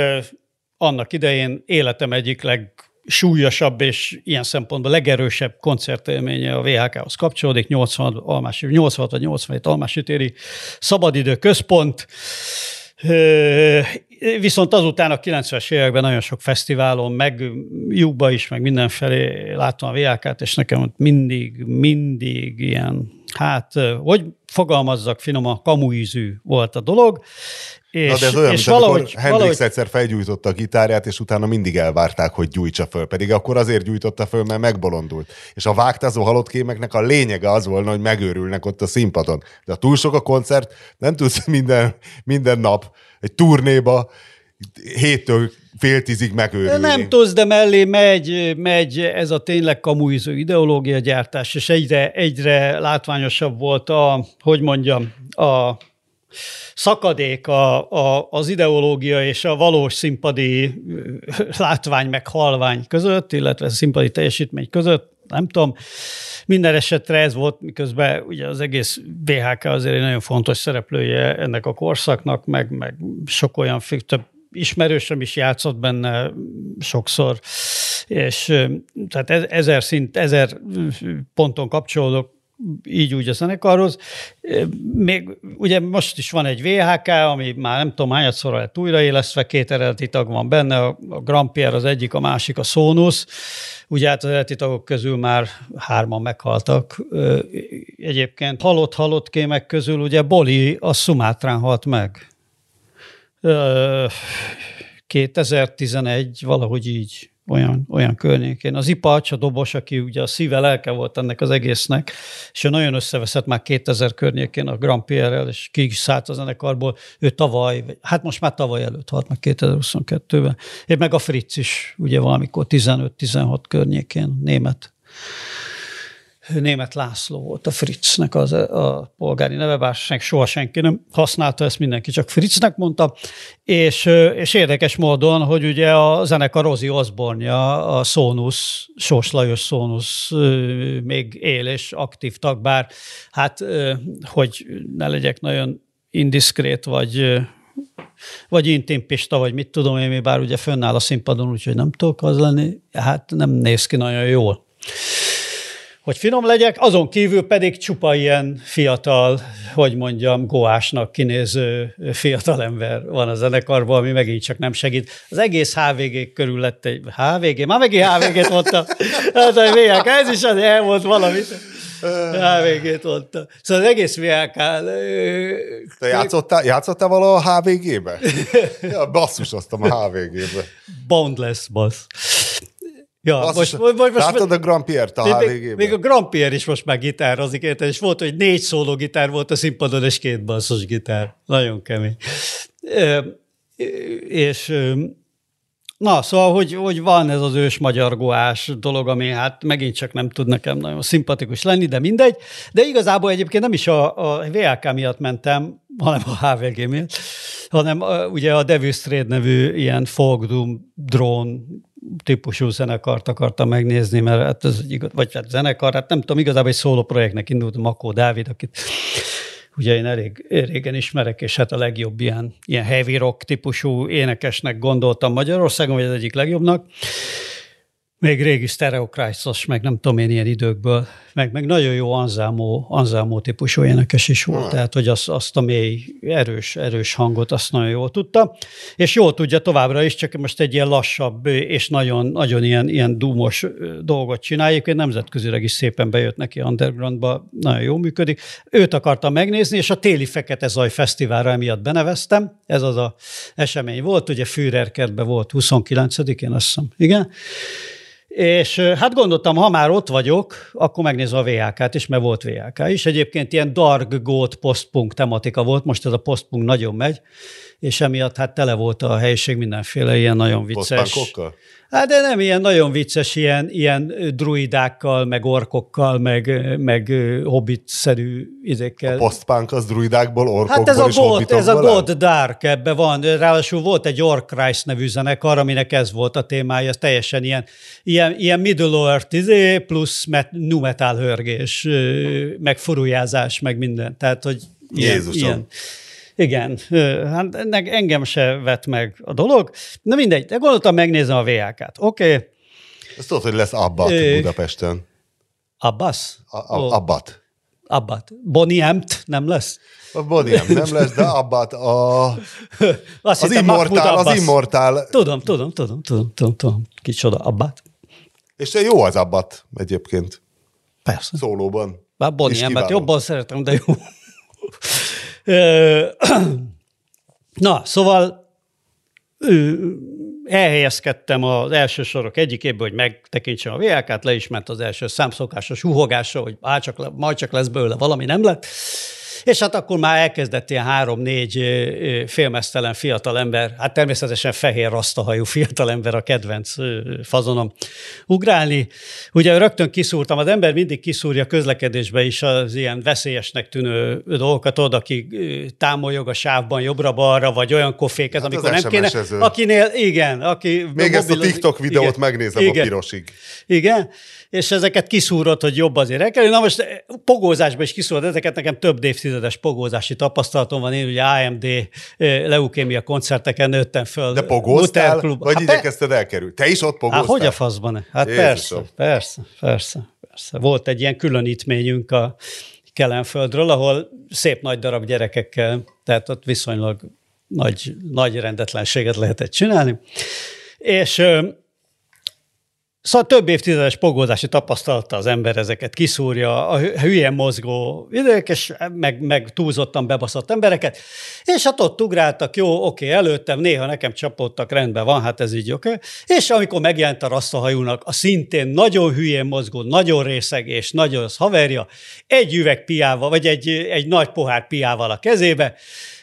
annak idején életem egyik leg súlyosabb és ilyen szempontból legerősebb koncertélménye a VHK-hoz kapcsolódik, 80, almási, 86 vagy 87 almásütéri szabadidő központ, Viszont azután a 90-es években nagyon sok fesztiválon, meg lyukba is, meg mindenfelé láttam a VHK-t, és nekem mindig, mindig ilyen, hát, hogy fogalmazzak finoman, kamuízű volt a dolog, és, Na de ez olyan, és mint valahogy, Hendrix valahogy... egyszer felgyújtotta a gitárját, és utána mindig elvárták, hogy gyújtsa föl. Pedig akkor azért gyújtotta föl, mert megbolondult. És a vágtázó halott kémeknek a lényege az volna, hogy megőrülnek ott a színpadon. De a túl sok a koncert, nem tudsz minden, minden nap egy turnéba héttől fél tízig megőrülni. Nem tudsz, de mellé megy, megy ez a tényleg kamuizó ideológia gyártás, és egyre, egyre látványosabb volt a, hogy mondjam, a szakadék a, a, az ideológia és a valós színpadi látvány meg halvány között, illetve színpadi teljesítmény között, nem tudom. Minden esetre ez volt, miközben ugye az egész VHK azért egy nagyon fontos szereplője ennek a korszaknak, meg, meg sok olyan több ismerősöm is játszott benne sokszor, és tehát ezer szint, ezer ponton kapcsolódok így úgy a zenekarhoz. Még ugye most is van egy VHK, ami már nem tudom hányadszor lett újraélesztve, két eredeti tag van benne, a Grand Pierre az egyik, a másik a Sonus. Ugye hát az eredeti tagok közül már hárman meghaltak. Egyébként halott-halott kémek közül ugye Boli a Sumátrán halt meg. 2011, valahogy így olyan, olyan környékén. Az Ipacs, a dobos, aki ugye a szíve lelke volt ennek az egésznek, és ő nagyon összeveszett már 2000 környékén a Grand Pierre-rel, és ki is szállt a zenekarból. Ő tavaly, hát most már tavaly előtt halt meg 2022-ben. Én meg a Fritz is, ugye valamikor 15-16 környékén, német német László volt a Fritznek az, a polgári neve, bár soha senki nem használta, ezt mindenki csak Fritznek mondta, és, és érdekes módon, hogy ugye a zenekar Rozi Osbornja, a Szónusz, Sós Lajos Szónusz még él és aktív tag, bár hát, hogy ne legyek nagyon indiszkrét, vagy vagy intimpista, vagy mit tudom én, bár ugye fönnáll a színpadon, úgyhogy nem tudok az lenni, hát nem néz ki nagyon jól. Hogy finom legyek, azon kívül pedig csupa ilyen fiatal, hogy mondjam, goásnak kinéző fiatal ember van a zenekarban, ami megint csak nem segít. Az egész HVG körül lett egy HVG, már megint HVG-t mondta. Hát, hogy ez is az elmond valamit. HVG-t mondta. Szóval az egész VLK... Te játszottál, játszottál vala a HVG-be? Ja, basszus aztam a HVG-be. Boundless bassz. Ja, Basszus, most, most, most, látod a Grand Pierre-t a még, még a Grand Pierre is most már gitározik, érted? és volt, hogy négy szóló gitár volt a színpadon, és két basszus gitár. Nagyon kemény. és Na, szóval, hogy, hogy van ez az ős magyar goás dolog, ami hát megint csak nem tud nekem nagyon szimpatikus lenni, de mindegy. De igazából egyébként nem is a, a VLK miatt mentem, hanem a HVG miatt, hanem a, ugye a Devil's Trade nevű ilyen folk doom drone típusú zenekart akartam megnézni, mert hát ez igaz, vagy hát zenekar, hát nem tudom, igazából egy szóló projektnek indult Makó Dávid, akit ugye én elég régen ismerek, és hát a legjobb ilyen, ilyen heavy rock típusú énekesnek gondoltam Magyarországon, vagy az egyik legjobbnak még régi Stereocrisis, meg nem tudom én ilyen időkből, meg, meg nagyon jó Anzámó, Anzámó típusú énekes is volt, tehát hogy azt, azt a mély, erős, erős hangot azt nagyon jól tudta, és jól tudja továbbra is, csak most egy ilyen lassabb és nagyon, nagyon ilyen, ilyen dúmos dolgot csináljuk, egy nemzetközileg is szépen bejött neki undergroundba, nagyon jól működik. Őt akartam megnézni, és a téli Fekete Zaj Fesztiválra emiatt beneveztem, ez az a esemény volt, ugye Führerkertben volt 29-én, azt hiszem, igen, és hát gondoltam, ha már ott vagyok, akkor megnézem a VHK-t is, mert volt VHK is. Egyébként ilyen dark goat postpunk tematika volt, most ez a postpunk nagyon megy, és emiatt hát tele volt a helyiség mindenféle ilyen nagyon vicces. Hát de nem ilyen nagyon vicces, ilyen, ilyen druidákkal, meg orkokkal, meg, meg hobbit-szerű izékkel. A postpunk az druidákból, orkokból Hát ez a, god, ez a God Dark ebbe van. Ráadásul volt egy Orc Christ nevű zenekar, aminek ez volt a témája, ez teljesen ilyen, ilyen, ilyen Middle Earth izé, plusz met, nu metal hörgés, meg furujázás, meg minden. Tehát, hogy ilyen, Jézusom. ilyen igen, hát engem se vett meg a dolog. Na mindegy, de gondoltam megnézem a VHK-t. Oké. Okay. Ezt tudod, hogy lesz Abbat Ö... Budapesten. Abbas? A, a. Abbat. Abbat. Boniemt nem lesz? A Boniem nem lesz, de Abbat a... Azt az, immortál, az immortál. Tudom, tudom, tudom, tudom, tudom, tudom. Kicsoda, Abbat. És jó az Abbat egyébként. Persze. Szólóban. Bár Boniemet jobban szeretem, de jó. Na, szóval elhelyezkedtem az első sorok egyikéből, hogy megtekintsem a VLK-t, le is ment az első számszokásos huhogása, hogy á, csak, majd csak lesz belőle valami, nem lett. És hát akkor már elkezdett ilyen három-négy félmeztelen fiatalember, hát természetesen fehér rasztahajú fiatalember a kedvenc fazonom ugrálni. Ugye rögtön kiszúrtam, az ember mindig kiszúrja közlekedésbe is az ilyen veszélyesnek tűnő dolgokat, oda, aki támolyog a sávban jobbra-balra, vagy olyan koféket, hát amikor nem kéne. Akinél, igen. Aki Még ezt a TikTok videót igen, megnézem igen, a pirosig. Igen, és ezeket kiszúrott, hogy jobb azért elkerülni. Na most eh, pogózásban is kiszúrott ezeket, nekem több évtizedes pogózási tapasztalatom van, én ugye AMD eh, leukémia koncerteken nőttem föl. De pogóztál, vagy hát igyekezted elkerülni? Te is ott pogóztál? Hát hogy a faszban? Hát Jézusom. persze, persze, persze, persze. Volt egy ilyen különítményünk a Kelenföldről, ahol szép nagy darab gyerekekkel, tehát ott viszonylag nagy, nagy rendetlenséget lehetett csinálni. És Szóval több évtizedes pogózási tapasztalata az ember ezeket kiszúrja, a hülyen mozgó idők, és meg, meg túlzottan bebaszott embereket, és hát ott ugráltak, jó, oké, előttem, néha nekem csapódtak, rendben van, hát ez így oké. És amikor megjelent a rasszahajúnak a szintén nagyon hülyén mozgó, nagyon részeg és nagyon haverja, egy üveg piával, vagy egy, egy nagy pohár piával a kezébe,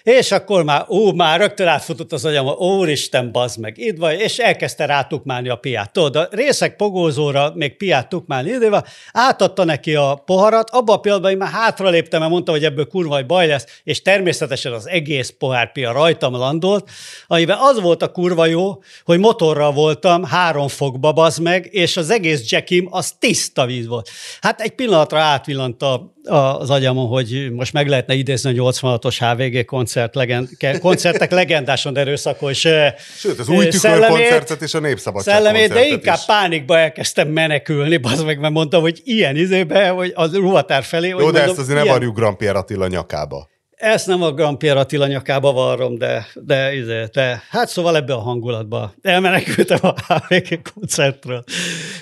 És akkor már, ó, már rögtön átfutott az agyam, úristen, bazd meg, itt vagy, és elkezdte rátukmálni a piát. Tudod, a részek pogózóra még piát tukmálni idővel, átadta neki a poharat, abban a pillanatban én már hátraléptem, mert mondta, hogy ebből kurva baj lesz, és természetesen az egész pohár pia rajtam landolt, amiben az volt a kurva jó, hogy motorral voltam, három fokba, bazd meg, és az egész jackim az tiszta víz volt. Hát egy pillanatra átvillant a, az agyamon, hogy most meg lehetne idézni a 86-os HVG koncert, legend, koncertek legendáson erőszakos Sőt, az új tükörkoncertet és a Népszabadság szellemét, de inkább is. pánikba elkezdtem menekülni, az meg, mert mondtam, hogy ilyen izébe, hogy az ruhatár felé. Jó, de mondom, ezt azért ne varjuk Grand Pierre Attila nyakába. Ezt nem a Grand Pierre Attila nyakába varrom, de, de, de, de hát szóval ebbe a hangulatba elmenekültem a HVG koncertről.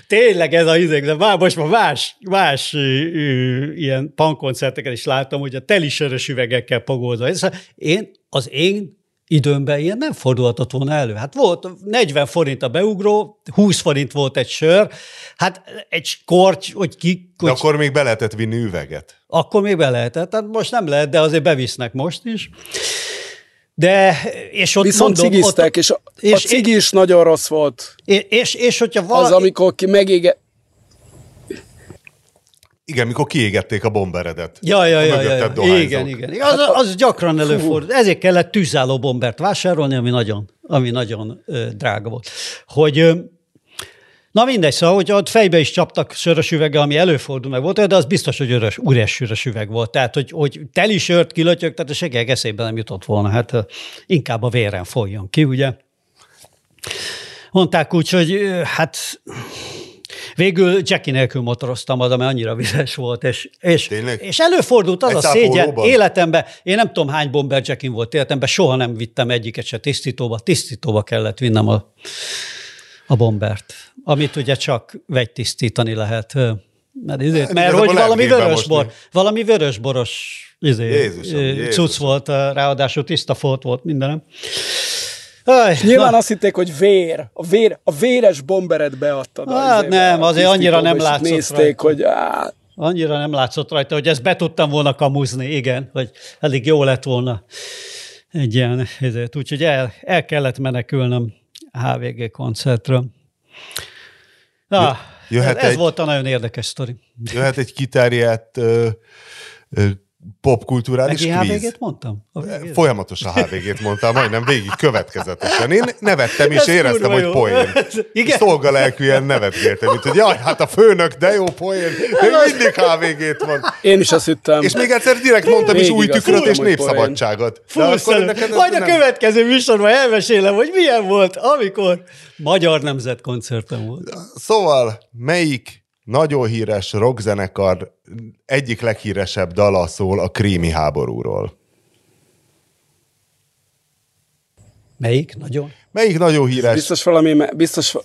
Tényleg ez a izék, de már most már más, más ö, ilyen pankoncerteket is láttam, hogy a teli sörös üvegekkel pogózva. Én, az én időmben ilyen nem fordulhatott volna elő. Hát volt 40 forint a beugró, 20 forint volt egy sör, hát egy korty, hogy ki... Hogy... De akkor még be lehetett vinni üveget. Akkor még be lehetett, tehát most nem lehet, de azért bevisznek most is. De, és ott Viszont mondom, cigiztek, ott, és a, és, a cigi is nagyon rossz volt. És, és, és hogyha valaki... Az, amikor ki megége, igen, mikor kiégették a bomberedet. Ja, ja, ja, ja, ja. Igen, igen. Az, hát az gyakran előfordul. Ezért kellett tűzálló bombert vásárolni, ami nagyon, ami nagyon ö, drága volt. Hogy ö, Na mindegy, szóval, hogy ott fejbe is csaptak sörös üveggel, ami előfordul meg volt, de az biztos, hogy üres, üres sörös üveg volt. Tehát, hogy, hogy teli sört kilötyök, tehát a segélyek eszébe nem jutott volna. Hát inkább a véren folyjon ki, ugye? Mondták úgy, hogy hát Végül Jackie nélkül motoroztam az, ami annyira vizes volt, és, és, és előfordult az Egy a szégyen életemben, én nem tudom hány bomber Jackin volt életemben, soha nem vittem egyiket se tisztítóba, tisztítóba kellett vinnem a, a bombert, amit ugye csak tisztítani lehet. Mert, izé, mert hogy valami vörösbor, valami vörösboros izé, Jézusom, Jézusom. cucc volt, ráadásul tiszta folt volt mindenem. Aj, Nyilván na. azt hitték, hogy vér. A, vér, a véres bomberet beadtad. Hát nem, azért annyira nem látszott nézték, rajta. hogy á, Annyira nem látszott rajta, hogy ezt be tudtam volna kamuzni, igen, hogy elég jó lett volna egy ilyen, ezért. úgyhogy el, el kellett menekülnöm a HVG koncertről. Na, Jöhet ez, ez egy, volt a nagyon érdekes sztori. Jöhet egy kiterjedt ö, ö, popkulturális Neki HVG-t mondtam? A Folyamatosan HVG-t mondtam, majdnem végig következetesen. Én nevettem is, éreztem, hogy poén. Igen? Szolgalelkűen nevetgéltem, mint hogy jaj, hát a főnök, de jó poén. Még mindig HVG-t mond. Én is azt hittem. És még egyszer direkt mondtam is új tükröt és népszabadságot. Majd a következő műsorban elmesélem, hogy milyen volt, amikor Magyar Nemzetkoncertem volt. Szóval, melyik nagyon híres rockzenekar egyik leghíresebb dala szól a krími háborúról. Melyik? Nagyon? Melyik nagyon híres? Biztos valami, biztos,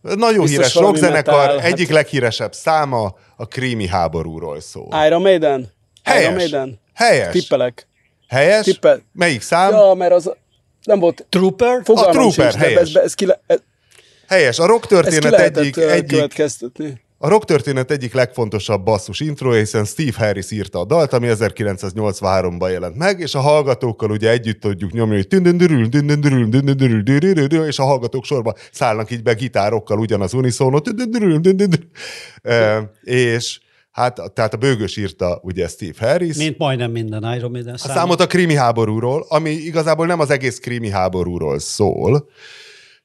nagyon biztos híres rockzenekar, metal, egyik hát... leghíresebb száma a krími háborúról szól. Iron Maiden? Helyes. Iron Maiden? Helyes. Tippelek. Helyes? Tippel. Melyik szám? Ja, mert az nem volt... Trooper? a Trooper, sincs, helyes. Ez, ez, ki le, ez, helyes. A rock történet egyik, egyik, a rock történet egyik legfontosabb basszus intro, hiszen Steve Harris írta a dalt, ami 1983-ban jelent meg, és a hallgatókkal ugye együtt tudjuk nyomni, hogy és a hallgatók sorba szállnak így be gitárokkal ugyanaz uniszónot, és Hát, tehát a bőgös írta ugye Steve Harris. Mint majdnem minden Iron Maiden számot. A számot a krimi háborúról, ami igazából nem az egész krimi háborúról szól,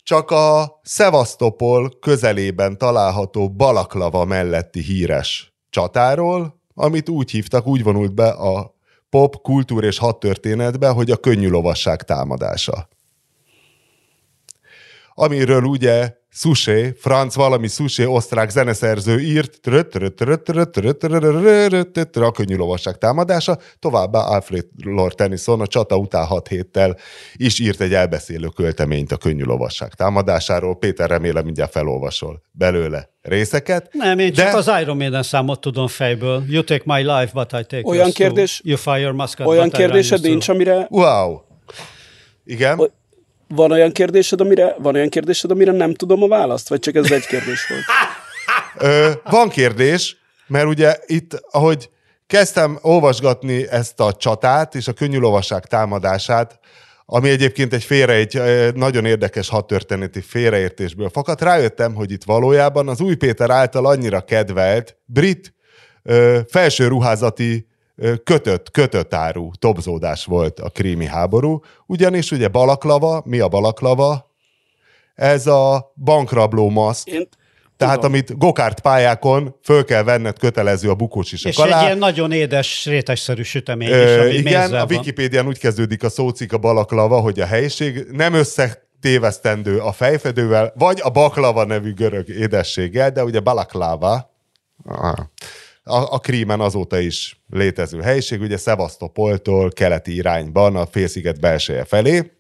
csak a Szevasztopol közelében található Balaklava melletti híres csatáról, amit úgy hívtak, úgy vonult be a pop, kultúr és hadtörténetbe, hogy a könnyű lovasság támadása. Amiről ugye Suché, Franz valami Suché, osztrák zeneszerző írt a könnyű lovasság támadása, továbbá Alfred Lord Tennyson a csata után hat héttel is írt egy elbeszélő költeményt a könnyű lovasság támadásáról. Péter remélem mindjárt felolvasol belőle részeket. Nem, én csak de... az Iron Maiden számot tudom fejből. You take my life, but I take olyan kérdés, You fire musket, Olyan kérdésed nincs, amire... Wow! Igen? O- van olyan kérdésed, amire, van olyan kérdésed, amire nem tudom a választ? Vagy csak ez egy kérdés volt? Ö, van kérdés, mert ugye itt, ahogy kezdtem olvasgatni ezt a csatát és a könnyű lovasság támadását, ami egyébként egy félre, egy nagyon érdekes hadtörténeti félreértésből fakadt. Rájöttem, hogy itt valójában az Új Péter által annyira kedvelt brit ö, felső ruházati kötött, kötött áru tobzódás volt a krími háború, ugyanis ugye balaklava, mi a balaklava? Ez a bankrabló maszk. Én tehát Tudom. amit gokárt pályákon föl kell venned kötelező a bukós is És alá. egy ilyen nagyon édes, rétesszerű sütemény Ö, is, Igen, a Wikipédián úgy kezdődik a szócik a balaklava, hogy a helyiség nem összetévesztendő a fejfedővel, vagy a baklava nevű görög édességgel, de ugye balaklava, a, a Krímen azóta is létező helyiség, ugye Szevasztopoltól keleti irányban a félsziget belseje felé.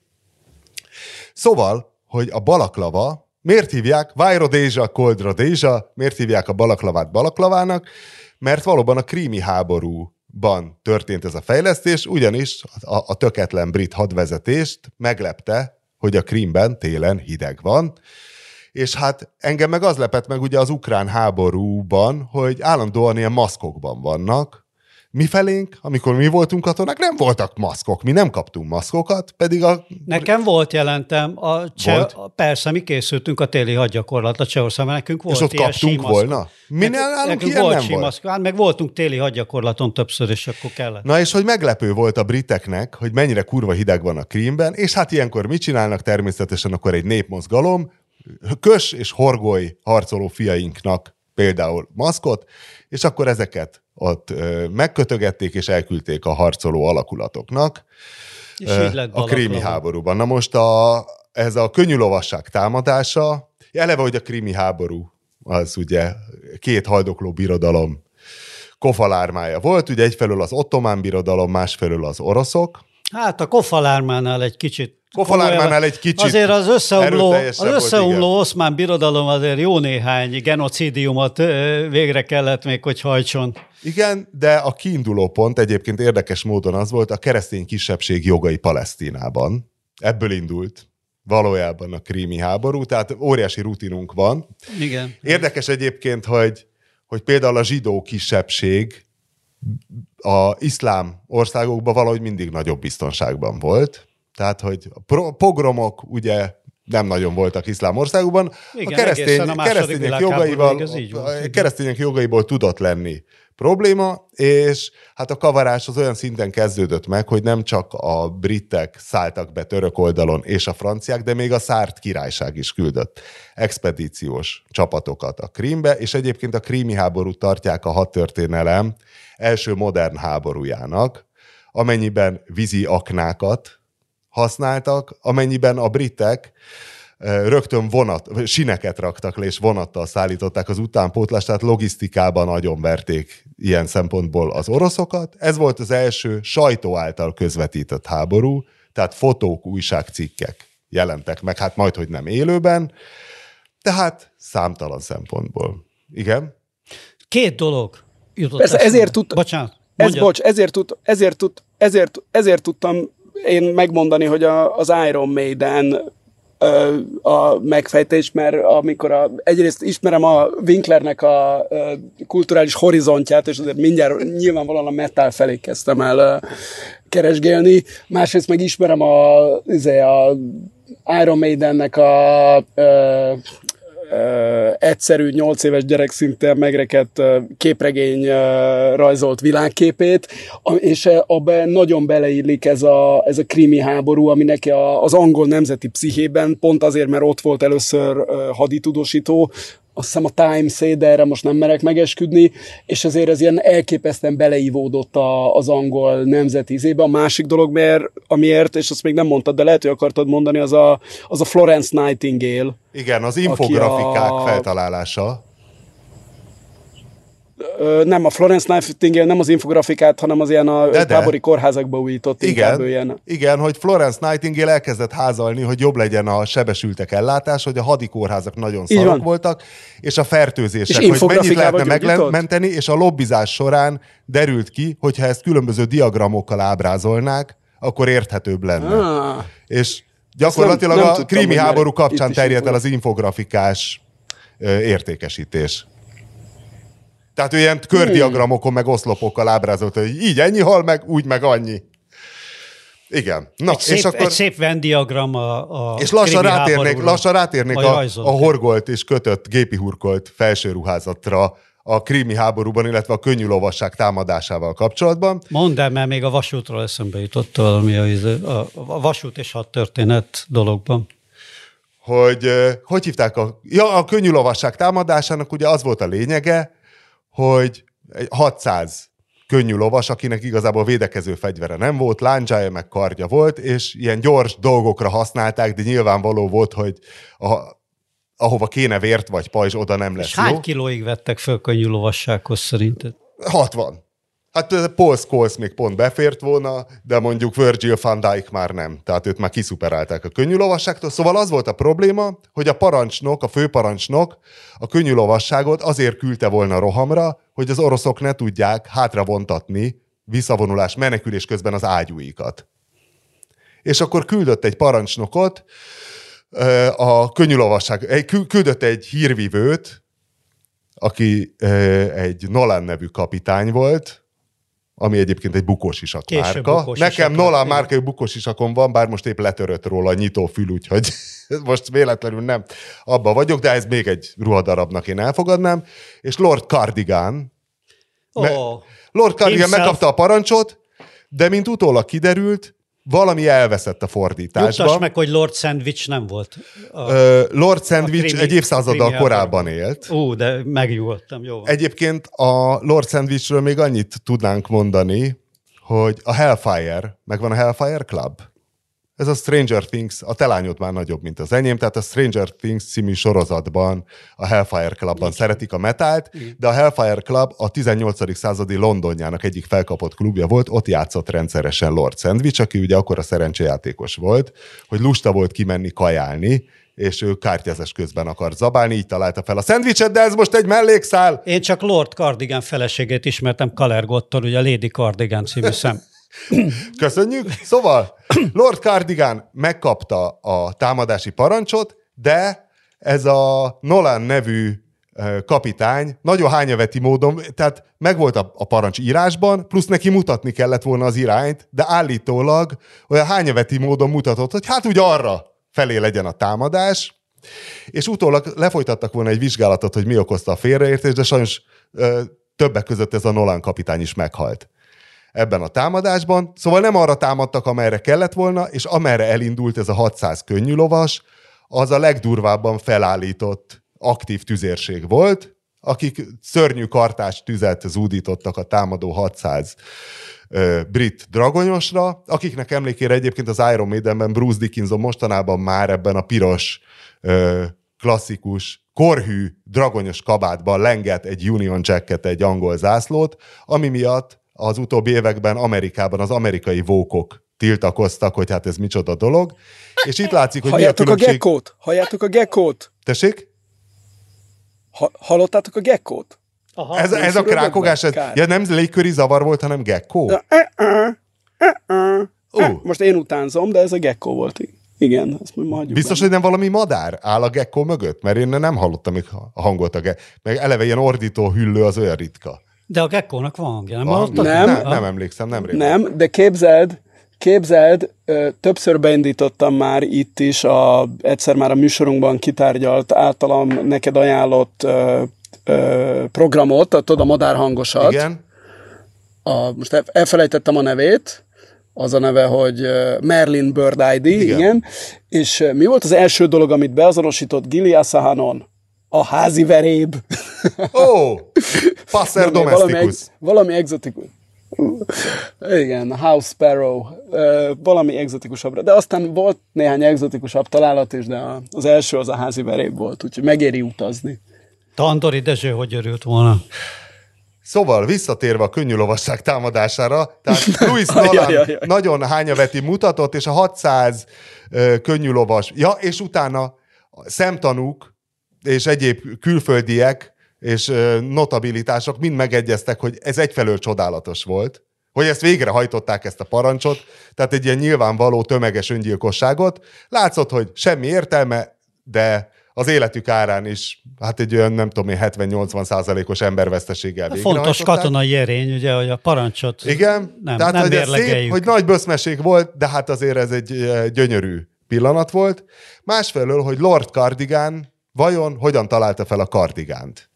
Szóval, hogy a balaklava Miért hívják Vajro Dézsa, Koldra Dézsa, miért hívják a balaklavát balaklavának? Mert valóban a krími háborúban történt ez a fejlesztés, ugyanis a, a töketlen brit hadvezetést meglepte, hogy a Krímben télen hideg van, és hát engem meg az lepett meg ugye az ukrán háborúban, hogy állandóan ilyen maszkokban vannak, mi felénk, amikor mi voltunk katonák, nem voltak maszkok, mi nem kaptunk maszkokat, pedig a... Nekem volt jelentem, a cseh, volt? persze, mi készültünk a téli hadgyakorlatra Csehországban, nekünk volt És ott ilyen kaptunk volna? Mi nekünk, nekünk volt nem volt? Hát meg voltunk téli hadgyakorlaton többször, és akkor kellett. Na és hogy meglepő volt a briteknek, hogy mennyire kurva hideg van a Krímben, és hát ilyenkor mit csinálnak? Természetesen akkor egy népmozgalom, kös és horgoly harcoló fiainknak például maszkot, és akkor ezeket ott megkötögették és elküldték a harcoló alakulatoknak és ö, a krími háborúban. Na most a, ez a könnyű lovasság támadása, eleve, hogy a krími háború az ugye két haldokló birodalom kofalármája volt, ugye egyfelől az ottomán birodalom, másfelől az oroszok. Hát a kofalármánál egy kicsit Kofalármánál egy kicsit Azért az összeomló, az összeomló volt, oszmán birodalom azért jó néhány genocidiumot végre kellett még, hogy hajtson. Igen, de a kiinduló pont egyébként érdekes módon az volt a keresztény kisebbség jogai Palesztinában. Ebből indult valójában a krími háború, tehát óriási rutinunk van. Igen. Érdekes egyébként, hogy, hogy például a zsidó kisebbség a iszlám országokban valahogy mindig nagyobb biztonságban volt. Tehát, hogy a pogromok ugye nem nagyon voltak iszlám országokban. Igen, a, keresztény, a keresztények, jogaival, a keresztények jogaiból tudott lenni probléma, és hát a kavarás az olyan szinten kezdődött meg, hogy nem csak a britek szálltak be török oldalon és a franciák, de még a szárt királyság is küldött expedíciós csapatokat a Krímbe, és egyébként a krími háborút tartják a hadtörténelem első modern háborújának, amennyiben vízi aknákat használtak, amennyiben a britek rögtön vonat, sineket raktak le, és vonattal szállították az utánpótlást, tehát logisztikában nagyon verték ilyen szempontból az oroszokat. Ez volt az első sajtó által közvetített háború, tehát fotók, újságcikkek jelentek meg, hát majd, hogy nem élőben, tehát számtalan szempontból. Igen? Két dolog jutott Persze, ezért tud... Bocsánat. Ez, bocs, ezért, tud, ezért, tud, ezért, ezért tudtam én megmondani, hogy a, az Iron Maiden a megfejtés, mert amikor a, egyrészt ismerem a Winklernek a, a kulturális horizontját, és azért mindjárt nyilvánvalóan a metal felé kezdtem el keresgélni, másrészt meg ismerem a, izé, a Iron Maidennek a, a egyszerű, nyolc éves gyerek szinten megrekedt képregény rajzolt világképét, és abban nagyon beleillik ez a, ez a krimi háború, ami neki az angol nemzeti pszichében, pont azért, mert ott volt először haditudósító, azt hiszem a Time de erre most nem merek megesküdni, és azért ez ilyen elképesztően beleivódott a, az angol nemzeti izébe. A másik dolog, mert, amiért, és azt még nem mondtad, de lehet, hogy akartad mondani, az a, az a Florence Nightingale. Igen, az infografikák a... feltalálása nem a Florence Nightingale, nem az infografikát, hanem az ilyen a de, de. tábori kórházakba újított igen, ilyen. Igen, hogy Florence Nightingale elkezdett házalni, hogy jobb legyen a sebesültek ellátás, hogy a hadi kórházak nagyon szarok voltak, és a fertőzések, és hogy mennyit lehetne megmenteni, és a lobbizás során derült ki, hogyha ezt különböző diagramokkal ábrázolnák, akkor érthetőbb lenne. Ah. És gyakorlatilag nem, nem a krími háború kapcsán terjedt el az infografikás értékesítés. Tehát ő ilyen kördiagramokon, meg oszlopokkal ábrázolt, hogy így ennyi hal meg, úgy meg annyi. Igen. Na, egy szép, és akkor... Egy szép vendiagram a, a És lassan rátérnék, lassan rátérnék a, a horgolt és kötött, gépi hurkolt felsőruházatra a krími háborúban, illetve a könnyű lovasság támadásával kapcsolatban. Mondd el, mert még a vasútról eszembe jutott valami a, a, a vasút és a történet dologban. Hogy hogy hívták a... Ja, a könnyű lovasság támadásának ugye az volt a lényege, hogy 600 könnyű lovas, akinek igazából védekező fegyvere nem volt, láncsája meg kardja volt, és ilyen gyors dolgokra használták, de nyilvánvaló volt, hogy a, ahova kéne vért vagy pajzs, oda nem lesz és jó. hány kilóig vettek föl könnyű lovassághoz szerinted? 60. Hát Paul Scholes még pont befért volna, de mondjuk Virgil van Dijk már nem. Tehát őt már kiszuperálták a könnyű lovasságtól. Szóval az volt a probléma, hogy a parancsnok, a főparancsnok a könnyű lovasságot azért küldte volna rohamra, hogy az oroszok ne tudják hátravontatni visszavonulás, menekülés közben az ágyúikat. És akkor küldött egy parancsnokot, a könnyű lovasság, küldött egy hírvivőt, aki egy Nolan nevű kapitány volt, ami egyébként egy bukós isak Később márka. Bukós Nekem isak Nolan márka bukós isakon van, bár most épp letörött róla a nyitófül, úgyhogy most véletlenül nem abba vagyok, de ez még egy ruhadarabnak én elfogadnám. És Lord Cardigan, oh, Lord Cardigan himself. megkapta a parancsot, de mint utólag kiderült, valami elveszett a fordításban. Juttass meg, hogy Lord Sandwich nem volt. A, Lord Sandwich krimi, egy évszázaddal korábban élt. Ú, de megnyugodtam, jó. Egyébként a Lord Sandwichről még annyit tudnánk mondani, hogy a Hellfire, megvan a Hellfire Club? Ez a Stranger Things, a te lányod már nagyobb, mint az enyém, tehát a Stranger Things című sorozatban, a Hellfire Clubban Igen. szeretik a metált, de a Hellfire Club a 18. századi Londonjának egyik felkapott klubja volt, ott játszott rendszeresen Lord Sandwich, aki ugye akkor a szerencsejátékos volt, hogy lusta volt kimenni kajálni, és ő kártyázás közben akar zabálni, így találta fel a szendvicset, de ez most egy mellékszál. Én csak Lord Cardigan feleségét ismertem Kalergottól, ugye a Lady Cardigan című szem. Köszönjük. Szóval Lord Cardigan megkapta a támadási parancsot, de ez a Nolan nevű kapitány nagyon hányaveti módon, tehát megvolt a, a parancs írásban, plusz neki mutatni kellett volna az irányt, de állítólag olyan hányaveti módon mutatott, hogy hát úgy arra felé legyen a támadás, és utólag lefolytattak volna egy vizsgálatot, hogy mi okozta a félreértést, de sajnos ö, többek között ez a Nolan kapitány is meghalt ebben a támadásban. Szóval nem arra támadtak, amerre kellett volna, és amerre elindult ez a 600 könnyű lovas, az a legdurvábban felállított aktív tüzérség volt, akik szörnyű kartás tüzet zúdítottak a támadó 600 ö, brit dragonyosra, akiknek emlékére egyébként az Iron Maidenben Bruce Dickinson mostanában már ebben a piros ö, klasszikus korhű dragonyos kabátban lenget egy Union Jacket, egy angol zászlót, ami miatt az utóbbi években Amerikában az amerikai vókok tiltakoztak, hogy hát ez micsoda dolog. És itt látszik, hogy Halljátok mi a különbség... a gekkót? Halljátok a gekkót? Tessék? Ha, hallottátok a gekkót? Aha, ez, ez a krákogás, ez, ja, nem légköri zavar volt, hanem gekkó? Ja, uh, uh, uh, uh. Most én utánzom, de ez a gekkó volt. Igen, ezt majd hagyjuk Biztos, benne. hogy nem valami madár áll a gekkó mögött? Mert én nem hallottam még a hangot a gekkó. Meg eleve ilyen ordító hüllő az olyan ritka. De a gekkónak van hangja, nem van, nem, nem, nem emlékszem, nem régen. Nem, de képzeld, képzeld, többször beindítottam már itt is, a, egyszer már a műsorunkban kitárgyalt, általam neked ajánlott ö, ö, programot, tudod, a madárhangosat. Igen. A, most elfelejtettem a nevét, az a neve, hogy Merlin Bird ID, igen. igen. És mi volt az első dolog, amit beazonosított Gili Asahanon? A házi veréb. Ó, oh, passer domesticus. Valami, ex, valami exotikus. Igen, House Sparrow, valami exotikusabbra. De aztán volt néhány exotikusabb találat is, de az első az a házi veréb volt, úgyhogy megéri utazni. Tandori Dezső hogy örült volna? Szóval visszatérve a könnyű lovasság támadására, tehát Louis Nolan nagyon hányaveti mutatott, és a 600 uh, könnyű lovas, ja, és utána szemtanúk és egyéb külföldiek és notabilitások mind megegyeztek, hogy ez egyfelől csodálatos volt, hogy ezt végrehajtották ezt a parancsot, tehát egy ilyen nyilvánvaló tömeges öngyilkosságot. Látszott, hogy semmi értelme, de az életük árán is, hát egy olyan, nem tudom én, 70-80 százalékos emberveszteséggel Fontos katonai erény, ugye, hogy a parancsot Igen, nem, tehát nem hogy, ez szép, hogy nagy böszmeség volt, de hát azért ez egy gyönyörű pillanat volt. Másfelől, hogy Lord Cardigan vajon hogyan találta fel a kardigánt?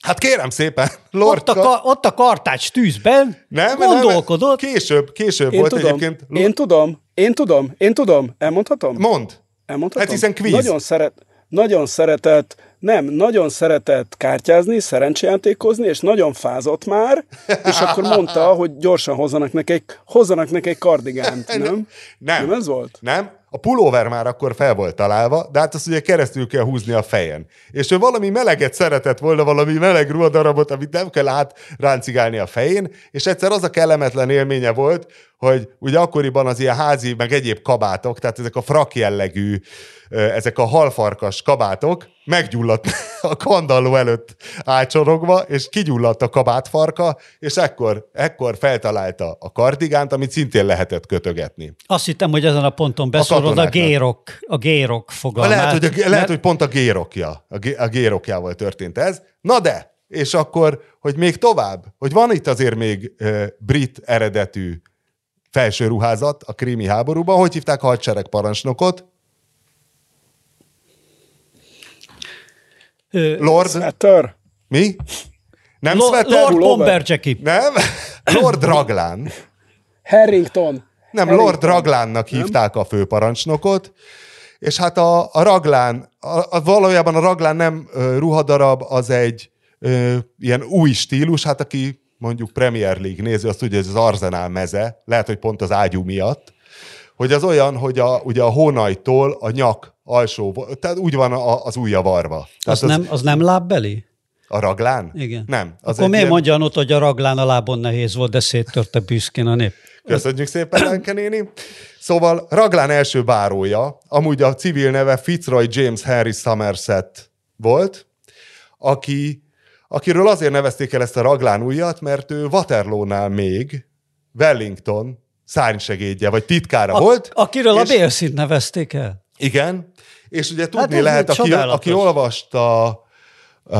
Hát kérem szépen, Lord ott, a, ka- ott a kartács tűzben nem, gondolkodott. Nem, később, később én volt tudom, egyébként. Én tudom, én tudom, én tudom. Elmondhatom? Mond. Elmondhatom? Hát hiszen quiz. Nagyon, szeret, nagyon szeretett, nem, nagyon szeretett kártyázni, szerencsejátékozni, és nagyon fázott már, és akkor mondta, hogy gyorsan hozzanak neki, hozzanak neki egy kardigánt, nem? nem? Nem ez volt? Nem. A pulóver már akkor fel volt találva, de hát azt ugye keresztül kell húzni a fejen. És ő valami meleget szeretett volna, valami meleg ruhadarabot, amit nem kell átráncigálni a fején, és egyszer az a kellemetlen élménye volt, hogy ugye akkoriban az ilyen házi, meg egyéb kabátok, tehát ezek a frak jellegű, ezek a halfarkas kabátok meggyulladt a kandalló előtt ácsorogva, és kigyulladt a kabátfarka, és ekkor, ekkor feltalálta a kardigánt, amit szintén lehetett kötögetni. Azt hittem, hogy ezen a ponton beszorod a, a gérok, a gérok fogalmát. Lehet, hogy, a, lehet, mert... hogy pont a gérokja, a, gé, a gérokjával történt ez. Na de, és akkor, hogy még tovább, hogy van itt azért még uh, brit eredetű felső ruházat a krími háborúban, hogy hívták a hadseregparancsnokot? Lord... Sweater. Mi? Nem Lo- Sweater? Lord Bomberjacki. Nem? Lord Raglán. Harrington. Nem, Harrington. Lord Raglánnak hívták a főparancsnokot, és hát a, a Raglán, a, a, valójában a Raglán nem ö, ruhadarab, az egy ö, ilyen új stílus, hát aki mondjuk Premier League néző, azt tudja, hogy ez az Arsenal meze, lehet, hogy pont az ágyú miatt, hogy az olyan, hogy a, ugye a hónajtól a nyak alsó, tehát úgy van a, az ujja varva. Az, az, nem, az nem lábbeli? A raglán? Igen. Nem. Az Akkor miért ilyen... mondja ott, hogy a raglán a lábon nehéz volt, de széttörte büszkén a nép? Köszönjük szépen, Lenke néni. Szóval Raglán első bárója, amúgy a civil neve Fitzroy James Harry Somerset volt, aki akiről azért nevezték el ezt a raglán ujjat, mert ő Waterloo-nál még Wellington szárnysegédje, vagy titkára a, volt. Akiről és, a Bélszint nevezték el. Igen, és ugye tudni hát lehet, aki, aki olvasta uh,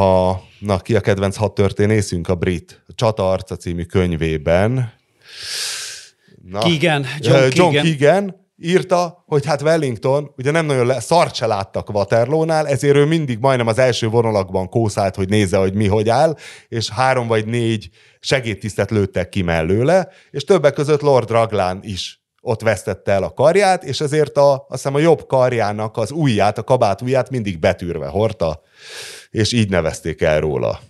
a, na ki a kedvenc hat történészünk, a brit a Csata Arca című könyvében. Na, Keegan, John, uh, John Keegan. Keegan írta, hogy hát Wellington ugye nem nagyon le, szart se láttak Waterloo-nál, ezért ő mindig majdnem az első vonalakban kószált, hogy nézze, hogy mi hogy áll, és három vagy négy segédtisztet lőttek ki mellőle, és többek között Lord Raglán is ott vesztette el a karját, és ezért a, azt hiszem a jobb karjának az ujját, a kabát ujját mindig betűrve hordta, és így nevezték el róla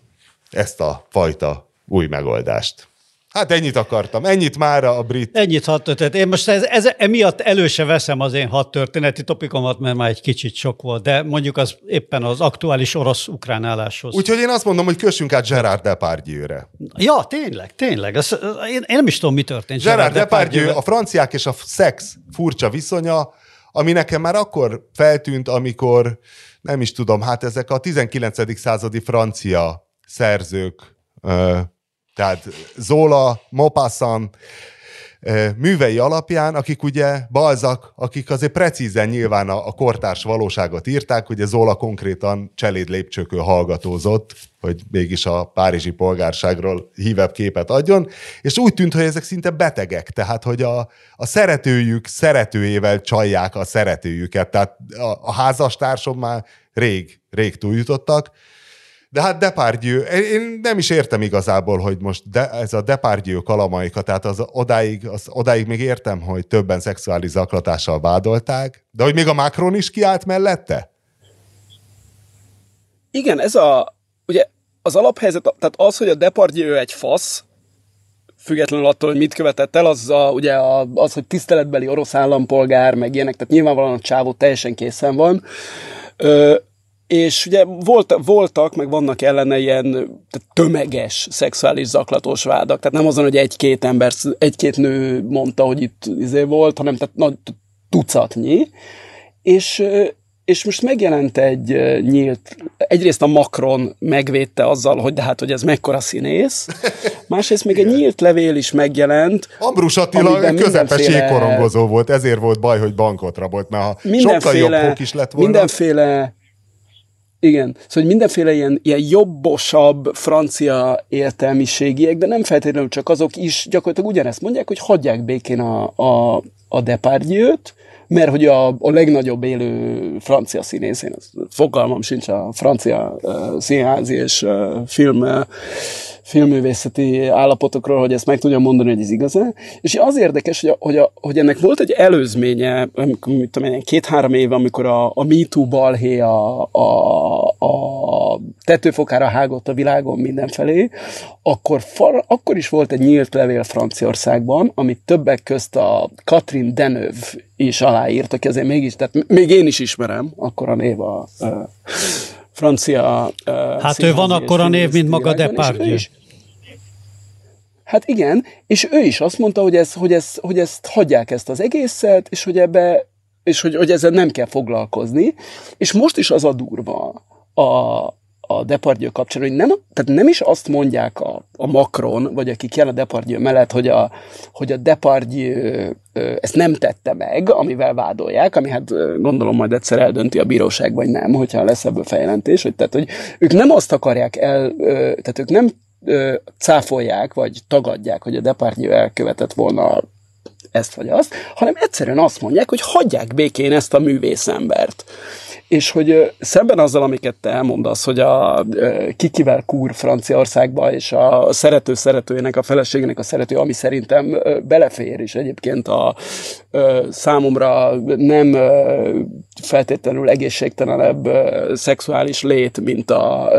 ezt a fajta új megoldást. Hát ennyit akartam, ennyit már a brit. Ennyit hat történet. Én most ez, ez, emiatt elő se veszem az én hat történeti topikomat, mert már egy kicsit sok volt, de mondjuk az éppen az aktuális orosz-ukrán álláshoz. Úgyhogy én azt mondom, hogy kössünk át Gerard Depardieu-re. Ja, tényleg, tényleg. Ez, én, én nem is tudom, mi történt Gerard, Gerard Depardieu, Depardieu, a franciák és a szex furcsa viszonya, ami nekem már akkor feltűnt, amikor nem is tudom, hát ezek a 19. századi francia szerzők tehát Zola, Mopassan művei alapján, akik ugye Balzak, akik azért precízen nyilván a, a kortárs valóságot írták, ugye Zola konkrétan cseléd lépcsőkő hallgatózott, hogy mégis a párizsi polgárságról hívebb képet adjon, és úgy tűnt, hogy ezek szinte betegek, tehát hogy a, a szeretőjük szeretőjével csalják a szeretőjüket, tehát a, a házastársom már rég, rég túljutottak, de hát Depardieu, én nem is értem igazából, hogy most de, ez a Depardieu kalamaika, tehát az odáig, az odáig még értem, hogy többen szexuális zaklatással vádolták, de hogy még a Macron is kiállt mellette? Igen, ez a, ugye az alaphelyzet, tehát az, hogy a Depardieu egy fasz, függetlenül attól, hogy mit követett el, az, a, ugye a, az, hogy tiszteletbeli orosz állampolgár, meg ilyenek, tehát nyilvánvalóan a csávó teljesen készen van. Ö, és ugye volt, voltak, meg vannak ellene ilyen tömeges szexuális zaklatós vádak. Tehát nem azon, hogy egy-két ember, egy-két nő mondta, hogy itt izé volt, hanem tehát nagy tucatnyi. És, és most megjelent egy nyílt, egyrészt a Macron megvédte azzal, hogy de hát, hogy ez mekkora színész, másrészt még egy nyílt levél is megjelent. Ambrus Attila közepes jégkorongozó volt, ezért volt baj, hogy bankot rabolt, mert ha sokkal jobb is lett volna. Mindenféle igen, szóval hogy mindenféle ilyen, ilyen jobbosabb francia értelmiségiek, de nem feltétlenül csak azok is gyakorlatilag ugyanezt mondják, hogy hagyják békén a, a, a Depardieu-t, mert hogy a, a legnagyobb élő francia színész, én fogalmam sincs a francia uh, színházi és uh, film uh, filmművészeti állapotokról, hogy ezt meg tudjam mondani, hogy ez igaz -e. És az érdekes, hogy, a, hogy, a, hogy ennek volt egy előzménye, amikor, mit tudom két-három éve, amikor a, a MeToo balhé a, a, a tetőfokára hágott a világon mindenfelé, akkor, far, akkor is volt egy nyílt levél Franciaországban, amit többek közt a Katrin Deneuve is aláírt, aki azért mégis, tehát még én is ismerem, akkor a név a, a francia... Uh, hát ő van akkor a név, mint maga Depardieu. Hát igen, és ő is azt mondta, hogy, ez, hogy, ez, hogy ezt hagyják ezt az egészet, és hogy ebbe és hogy, hogy ezzel nem kell foglalkozni. És most is az a durva a, a Depardieu kapcsán, hogy nem, tehát nem is azt mondják a, a Macron, vagy akik jelen a Depardieu mellett, hogy a, hogy a Depardieu ezt nem tette meg, amivel vádolják, ami hát gondolom majd egyszer eldönti a bíróság, vagy nem, hogyha lesz ebből feljelentés, hogy, tehát, hogy ők nem azt akarják el, tehát ők nem cáfolják, vagy tagadják, hogy a Depardieu elkövetett volna ezt vagy azt, hanem egyszerűen azt mondják, hogy hagyják békén ezt a művészembert. És hogy szemben azzal, amiket te elmondasz, hogy a kikivel kúr Franciaországba, és a szerető szeretőjének, a feleségének a szerető, ami szerintem belefér, és egyébként a számomra nem feltétlenül egészségtelenebb szexuális lét, mint a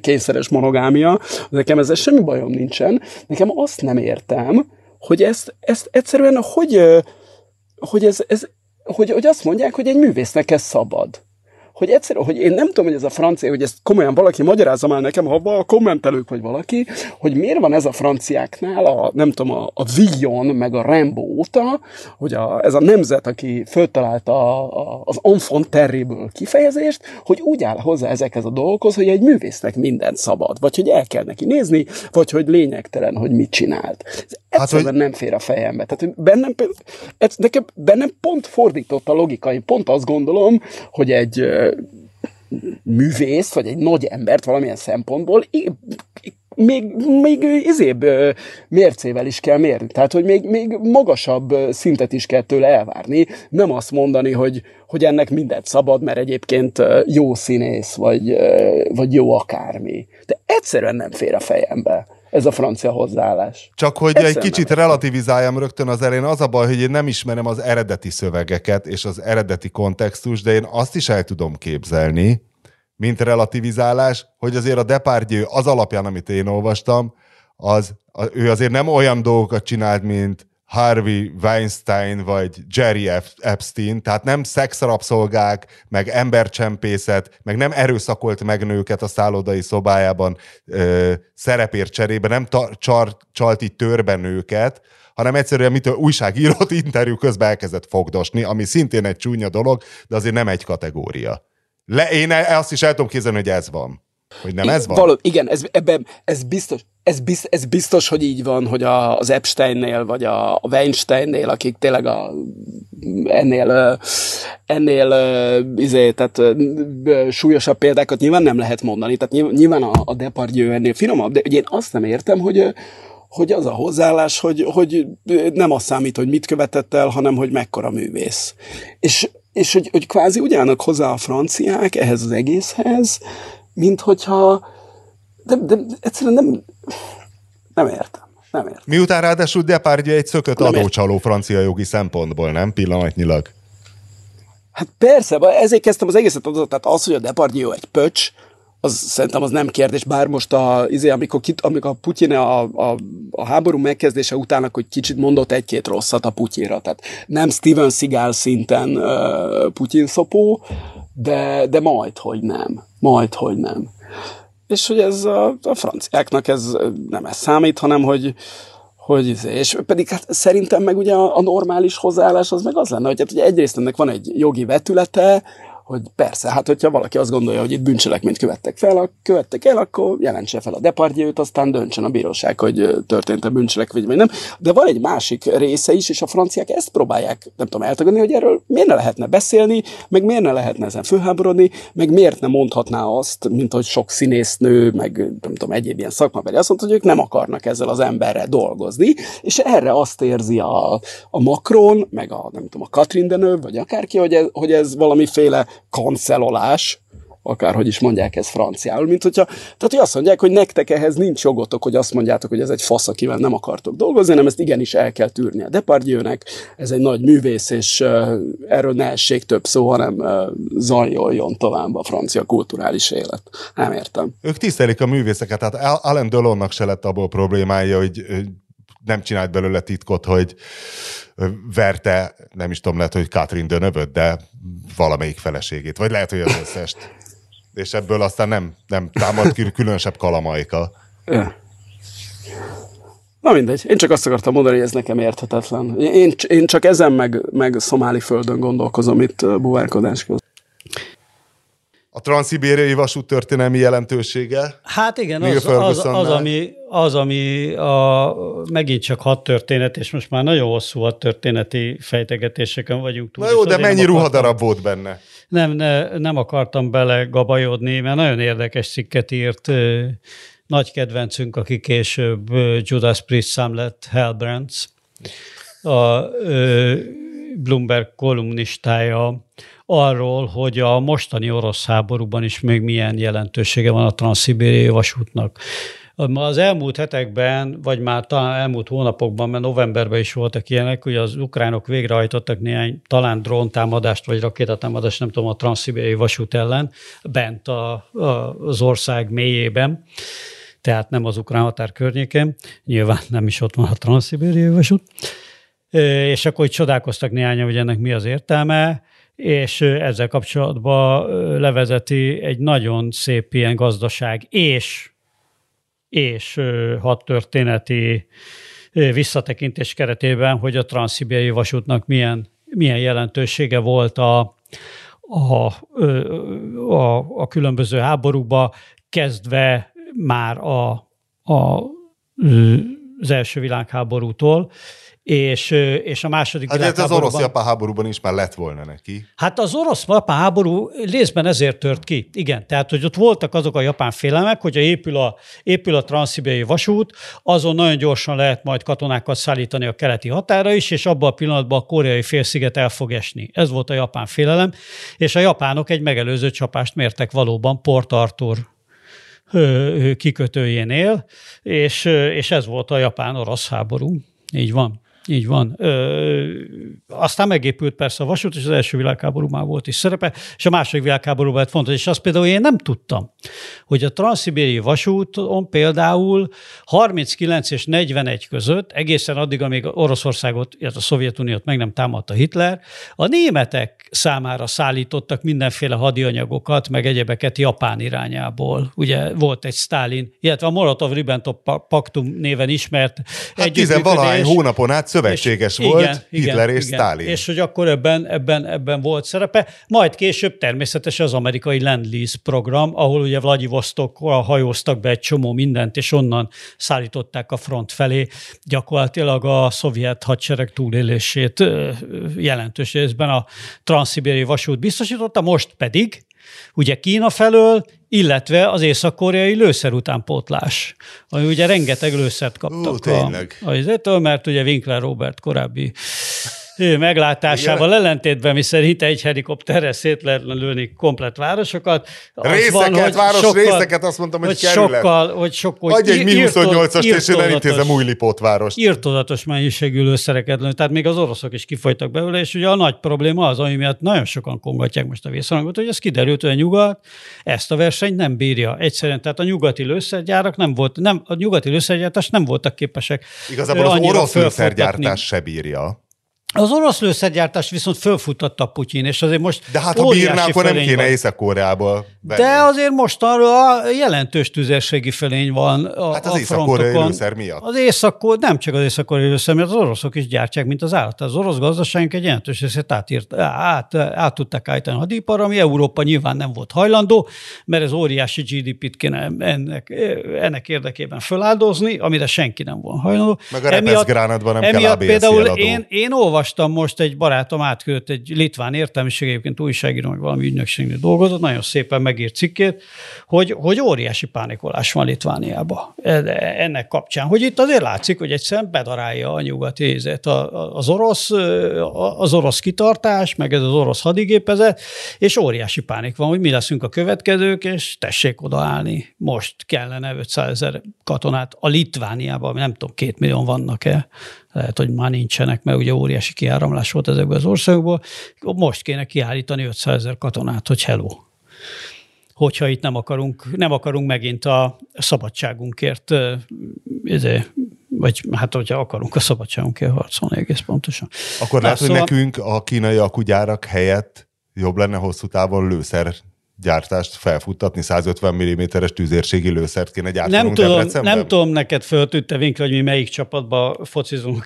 kényszeres monogámia. Nekem ezzel semmi bajom nincsen. Nekem azt nem értem, hogy ezt, ezt egyszerűen, hogy, hogy, ez, ez, hogy, hogy azt mondják, hogy egy művésznek ez szabad hogy egyszerűen, hogy én nem tudom, hogy ez a francia, hogy ezt komolyan valaki magyarázza már nekem, ha a kommentelők vagy valaki, hogy miért van ez a franciáknál, a, nem tudom, a, a Villon meg a Rambo óta, hogy a, ez a nemzet, aki föltalálta a, a, az enfant terrible kifejezést, hogy úgy áll hozzá ezekhez a dolgokhoz, hogy egy művésznek minden szabad, vagy hogy el kell neki nézni, vagy hogy lényegtelen, hogy mit csinált. Ez egyszerűen hát, hogy... nem fér a fejembe. Tehát bennem, ez, nekem, bennem pont fordított a logika. Én pont azt gondolom, hogy egy művész, vagy egy nagy embert valamilyen szempontból még, még izébb mércével is kell mérni. Tehát, hogy még, még magasabb szintet is kell tőle elvárni. Nem azt mondani, hogy, hogy ennek mindent szabad, mert egyébként jó színész, vagy, vagy jó akármi. De egyszerűen nem fér a fejembe ez a francia hozzáállás. Csak hogy Egyszerűen egy kicsit relativizáljam rögtön az elején, az a baj, hogy én nem ismerem az eredeti szövegeket és az eredeti kontextus, de én azt is el tudom képzelni, mint relativizálás, hogy azért a Depardieu az alapján, amit én olvastam, az, ő azért nem olyan dolgokat csinált, mint Harvey Weinstein vagy Jerry Epstein, tehát nem szexrabszolgák, meg embercsempészet, meg nem erőszakolt meg nőket a szállodai szobájában ö, szerepért cserébe, nem ta- csar, csalt így törben nőket, hanem egyszerűen mitől újságírót interjú közben elkezdett fogdosni, ami szintén egy csúnya dolog, de azért nem egy kategória. Le, én e- azt is el tudom képzelni, hogy ez van. Hogy nem ez van? Való, igen, ez, ebben, ez biztos, ez, biz, ez biztos, hogy így van, hogy a, az Epsteinnél, vagy a, Weinsteinnél, akik tényleg a, ennél, ennél izé, tehát, súlyosabb példákat nyilván nem lehet mondani. Tehát nyilván a, a Depardieu ennél finomabb, de ugye én azt nem értem, hogy hogy az a hozzáállás, hogy, hogy nem az számít, hogy mit követett el, hanem hogy mekkora művész. És, és hogy, hogy kvázi ugyanak hozzá a franciák ehhez az egészhez, mint hogyha de, de egyszerűen nem, nem értem. Nem értem. Miután ráadásul Depardieu egy szökött nem adócsaló értem. francia jogi szempontból, nem? Pillanatnyilag. Hát persze, ezért kezdtem az egészet adott, tehát az, hogy a Depardieu egy pöcs, az szerintem az nem kérdés, bár most a, izé, amikor, kit, amikor a Putyin a, a, a háború megkezdése után, hogy kicsit mondott egy-két rosszat a Putyinra, tehát nem Steven Seagal szinten uh, Putyin szopó, de, de majd, hogy nem. Majd, hogy nem. És hogy ez a, a franciáknak ez nem ez számít, hanem hogy, hogy izé, és pedig hát szerintem meg ugye a, a normális hozzáállás az meg az lenne, hogy hát ugye egyrészt ennek van egy jogi vetülete, hogy persze, hát hogyha valaki azt gondolja, hogy itt bűncselekményt követtek fel, követtek el, akkor jelentse fel a depardiót, aztán döntsön a bíróság, hogy történt-e bűncselekmény, vagy nem. De van egy másik része is, és a franciák ezt próbálják, nem tudom, eltagadni, hogy erről miért ne lehetne beszélni, meg miért ne lehetne ezen fölháborodni, meg miért ne mondhatná azt, mint hogy sok színésznő, meg nem tudom, egyéb ilyen szakmabeli azt mondta, hogy ők nem akarnak ezzel az emberrel dolgozni, és erre azt érzi a, a Macron, meg a, nem tudom, a Katrin Deneuve, vagy akárki, hogy ez, hogy ez valamiféle kancelolás, akárhogy is mondják ez franciául, mint hogyha, tehát hogy azt mondják, hogy nektek ehhez nincs jogotok, hogy azt mondjátok, hogy ez egy fasz, akivel nem akartok dolgozni, hanem ezt igenis el kell tűrni a Depardieu-nek, ez egy nagy művész, és uh, erről ne essék több szó, hanem uh, zajoljon tovább a francia kulturális élet. Nem értem. Ők tisztelik a művészeket, tehát Alain Delonnak se lett abból problémája, hogy nem csinált belőle titkot, hogy verte, nem is tudom, lehet, hogy Catherine Dönövöt, de valamelyik feleségét, vagy lehet, hogy az összest. És ebből aztán nem, nem támad különösebb kalamajka. Na mindegy, én csak azt akartam mondani, hogy ez nekem érthetetlen. Én, én csak ezen meg, meg szomáli földön gondolkozom itt buvárkodás között. A transzibériai vasút történelmi jelentősége? Hát igen, az, az, az, ami, az, ami a, megint csak hat történet, és most már nagyon hosszú hat történeti fejtegetéseken vagyunk túl. Na jó, de mennyi ruhadarab volt benne? Nem, ne, nem akartam bele gabajodni, mert nagyon érdekes cikket írt nagy kedvencünk, aki később Judas Priest szám lett, Hellbrands, a Bloomberg kolumnistája arról, hogy a mostani orosz háborúban is még milyen jelentősége van a transzibériai vasútnak. Az elmúlt hetekben, vagy már talán elmúlt hónapokban, mert novemberben is voltak ilyenek, hogy az ukránok végrehajtottak néhány talán dróntámadást, vagy rakétatámadást, nem tudom, a transzibériai vasút ellen, bent a, a, az ország mélyében tehát nem az ukrán határ környékén, nyilván nem is ott van a transzibériai vasút, és akkor itt csodálkoztak néhányan, hogy ennek mi az értelme, és ezzel kapcsolatban levezeti egy nagyon szép ilyen gazdaság és, és hat történeti visszatekintés keretében, hogy a transzibériai vasútnak milyen, milyen jelentősége volt a, a, a, a különböző háborúkba, kezdve már a, a, az első világháborútól, és, és a második hát ez az orosz-japán háborúban is már lett volna neki. Hát az orosz-japán háború részben ezért tört ki. Igen, tehát hogy ott voltak azok a japán félelmek, hogyha épül a, épül a transzibériai vasút, azon nagyon gyorsan lehet majd katonákat szállítani a keleti határa is, és abban a pillanatban a koreai félsziget el fog esni. Ez volt a japán félelem, és a japánok egy megelőző csapást mértek valóban Port Arthur kikötőjénél, és, és ez volt a japán-orosz háború. Így van. Így van. Ö, aztán megépült persze a vasút, és az első világháború már volt is szerepe, és a második világháborúban lett fontos. És azt például én nem tudtam, hogy a transzibériai vasúton például 39 és 41 között, egészen addig, amíg Oroszországot, illetve a Szovjetuniót meg nem támadta Hitler, a németek számára szállítottak mindenféle hadianyagokat, meg egyebeket Japán irányából. Ugye volt egy Stalin, illetve a Molotov-Ribbentrop paktum néven ismert hát tizenvalahány hónapon át szövetséges és, volt igen, Hitler igen, és igen. Stalin. És hogy akkor ebben, ebben, ebben volt szerepe. Majd később természetesen az amerikai Land-Lease program, ahol ugye Vladivostokra hajóztak be egy csomó mindent, és onnan szállították a front felé. Gyakorlatilag a szovjet hadsereg túlélését jelentős részben a transzibériai vasút biztosította, most pedig ugye Kína felől, illetve az észak-koreai lőszer utánpótlás, ami ugye rengeteg lőszert kaptak. Ó, tényleg. A, a, mert ugye Winkler Robert korábbi meglátásával Igen. ellentétben, miszerint egy helikopterre szét lehetne lőni komplet városokat. Az részeket, van, hogy város sokkal, részeket, azt mondtam, hogy, hogy sokkal, hogy sokkal, Adj egy mi 28-as, és én elintézem új Lipót várost. Írtozatos mennyiségű lőszereket lőni, tehát még az oroszok is kifolytak belőle, és ugye a nagy probléma az, ami miatt nagyon sokan kongatják most a vészharangot, hogy ez kiderült, hogy a nyugat ezt a versenyt nem bírja. Egyszerűen, tehát a nyugati lőszergyárak nem volt, nem, a nyugati lőszergyártás nem voltak képesek. Igazából az orosz lőszergyártás se bírja. Az orosz lőszergyártást viszont fölfutatta Putyin, és azért most De hát ha bírná, akkor nem kéne Észak-Koreából De azért most arra jelentős tüzérségi fölény van a, Hát az észak-koreai lőszer miatt. Az észak nem csak az észak-koreai lőszer, mert az oroszok is gyártják, mint az állat. Az orosz gazdaságunk egy jelentős részét átírt, át, át tudták állítani a hadipar, ami Európa nyilván nem volt hajlandó, mert ez óriási GDP-t kéne ennek, ennek érdekében feláldozni, amire senki nem volt hajlandó. Meg a emiatt, nem emiatt kell például én, én olvas olvastam most, egy barátom átküldött egy litván értelmiség, egyébként újságíró, meg valami ügynökségnél dolgozott, nagyon szépen megírt cikkét, hogy, hogy óriási pánikolás van Litvániában ennek kapcsán. Hogy itt azért látszik, hogy egyszerűen bedarálja a nyugati ézet az orosz, az orosz kitartás, meg ez az orosz hadigépezet, és óriási pánik van, hogy mi leszünk a következők, és tessék odaállni. Most kellene 500 ezer katonát a Litvániában, nem tudom, két millió vannak-e, lehet, hogy már nincsenek, mert ugye óriási kiáramlás volt ezekből az országokból. Most kéne kiállítani 500 ezer katonát, hogy hello hogyha itt nem akarunk, nem akarunk megint a szabadságunkért, ezért, vagy hát hogyha akarunk a szabadságunkért harcolni egész pontosan. Akkor lehet, szóval... hogy nekünk a kínai akugyárak helyett jobb lenne hosszú távon lőszer gyártást felfuttatni, 150 mm-es tűzérségi lőszert kéne gyártani. Nem tudom, nem tudom neked föltűtte Vinkre, hogy mi melyik csapatba focizunk.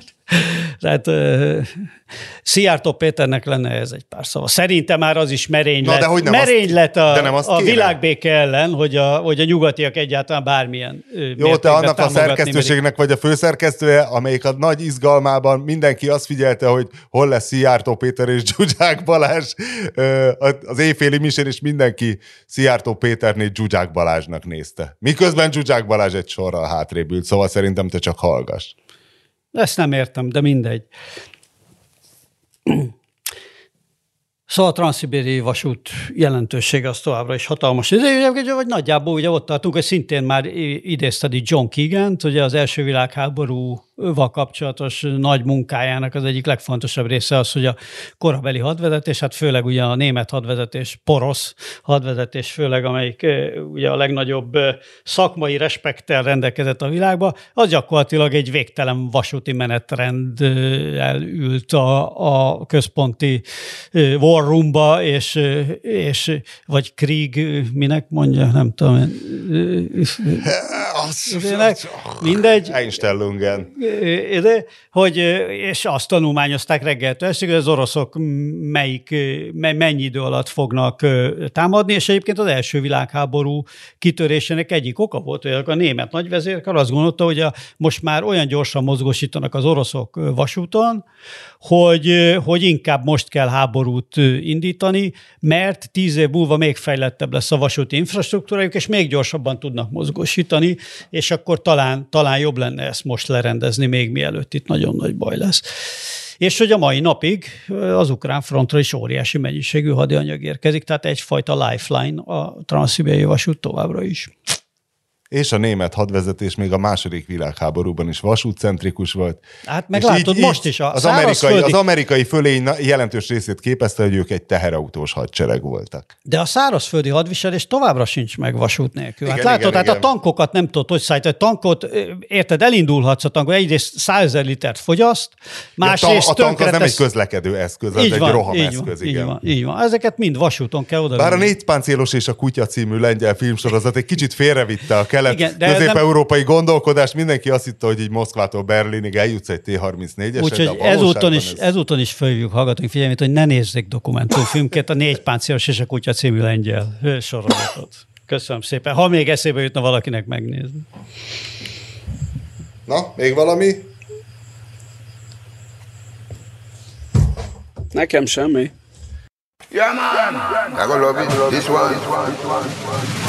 Tehát uh, Szijjártó Péternek lenne ez egy pár szava. Szerintem már az is merény Na, lett, de hogy nem merény azt, lett a, de nem azt a világbéke ellen, hogy a, hogy a nyugatiak egyáltalán bármilyen Jó, te annak a szerkesztőségnek vagy a főszerkesztője, amelyik a nagy izgalmában mindenki azt figyelte, hogy hol lesz Szijjártó Péter és Zsuzsák Balázs az éjféli misén, és mindenki Szijjártó Péternél Zsuzsák Balázsnak nézte. Miközben Zsuzsák Balázs egy sorral hátrébb ült, szóval szerintem te csak hallgass. Ezt nem értem, de mindegy. Szóval a transzibériai vasút jelentősége az továbbra is hatalmas. Ez vagy nagyjából ugye ott tartunk, hogy szintén már idézted John keegan ugye az első világháború val kapcsolatos nagy munkájának az egyik legfontosabb része az, hogy a korabeli hadvezetés, hát főleg ugye a német hadvezetés, porosz hadvezetés főleg, amelyik ugye a legnagyobb szakmai respekttel rendelkezett a világba, az gyakorlatilag egy végtelen vasúti menetrenddel ült a, a központi war roomba, és, és vagy Krieg, minek mondja, nem tudom. Mindegy. Einstellungen hogy, és azt tanulmányozták reggeltől estig, hogy az oroszok melyik, mennyi idő alatt fognak támadni, és egyébként az első világháború kitörésének egyik oka volt, hogy a német nagyvezérkar azt gondolta, hogy a, most már olyan gyorsan mozgósítanak az oroszok vasúton, hogy, hogy inkább most kell háborút indítani, mert tíz év múlva még fejlettebb lesz a vasúti infrastruktúrájuk, és még gyorsabban tudnak mozgósítani, és akkor talán, talán jobb lenne ezt most lerendezni, még mielőtt itt nagyon nagy baj lesz. És hogy a mai napig az ukrán frontra is óriási mennyiségű hadianyag érkezik, tehát egyfajta lifeline a transzibériai vasút továbbra is és a német hadvezetés még a második világháborúban is vasútcentrikus volt. Hát meglátod, így, most is a az amerikai, az amerikai fölény jelentős részét képezte, hogy ők egy teherautós hadsereg voltak. De a szárazföldi hadviselés továbbra sincs meg vasút nélkül. Hát igen, hát látod, igen, hát igen. a tankokat nem tudod, hogy szállítani. A tankot, érted, elindulhatsz a tankot, egyrészt 100 litert fogyaszt, másrészt A tank az nem egy közlekedő eszköz, az így egy van, rohameszköz. Így igen. Így van, így van. Ezeket mind vasúton kell oda. Bár a négy páncélos és a kutya című lengyel filmsorozat egy kicsit félrevitte a kelet, közép-európai nem... gondolkodás, mindenki azt hitte, hogy így Moszkvától Berlinig eljutsz egy T-34-esen. Úgyhogy ezúton is, ez... ezúton is fölhívjuk hallgatóink figyelmét, hogy ne nézzék dokumentumfilmket, a négy páncélos és a kutya című lengyel sorozatot. Köszönöm szépen. Ha még eszébe jutna valakinek megnézni. Na, még valami? Nekem semmi. Yeah, man. I gonna love it. This one. This one. This one.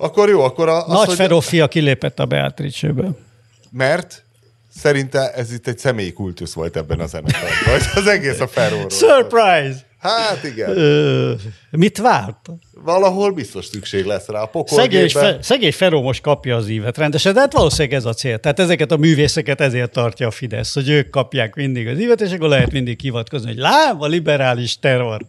Akkor jó, akkor a... Nagy Ferofia kilépett a Beatrice-ből. Mert? Szerinte ez itt egy személyi kultusz volt ebben a zenekarban, az egész a Ferróról. Surprise! Hát igen. Ö, mit várt? valahol biztos szükség lesz rá. A szegény, fe, szegény Feró most kapja az ívet rendesen, de hát valószínűleg ez a cél. Tehát ezeket a művészeket ezért tartja a Fidesz, hogy ők kapják mindig az ívet, és akkor lehet mindig hivatkozni, hogy lám, a liberális terror.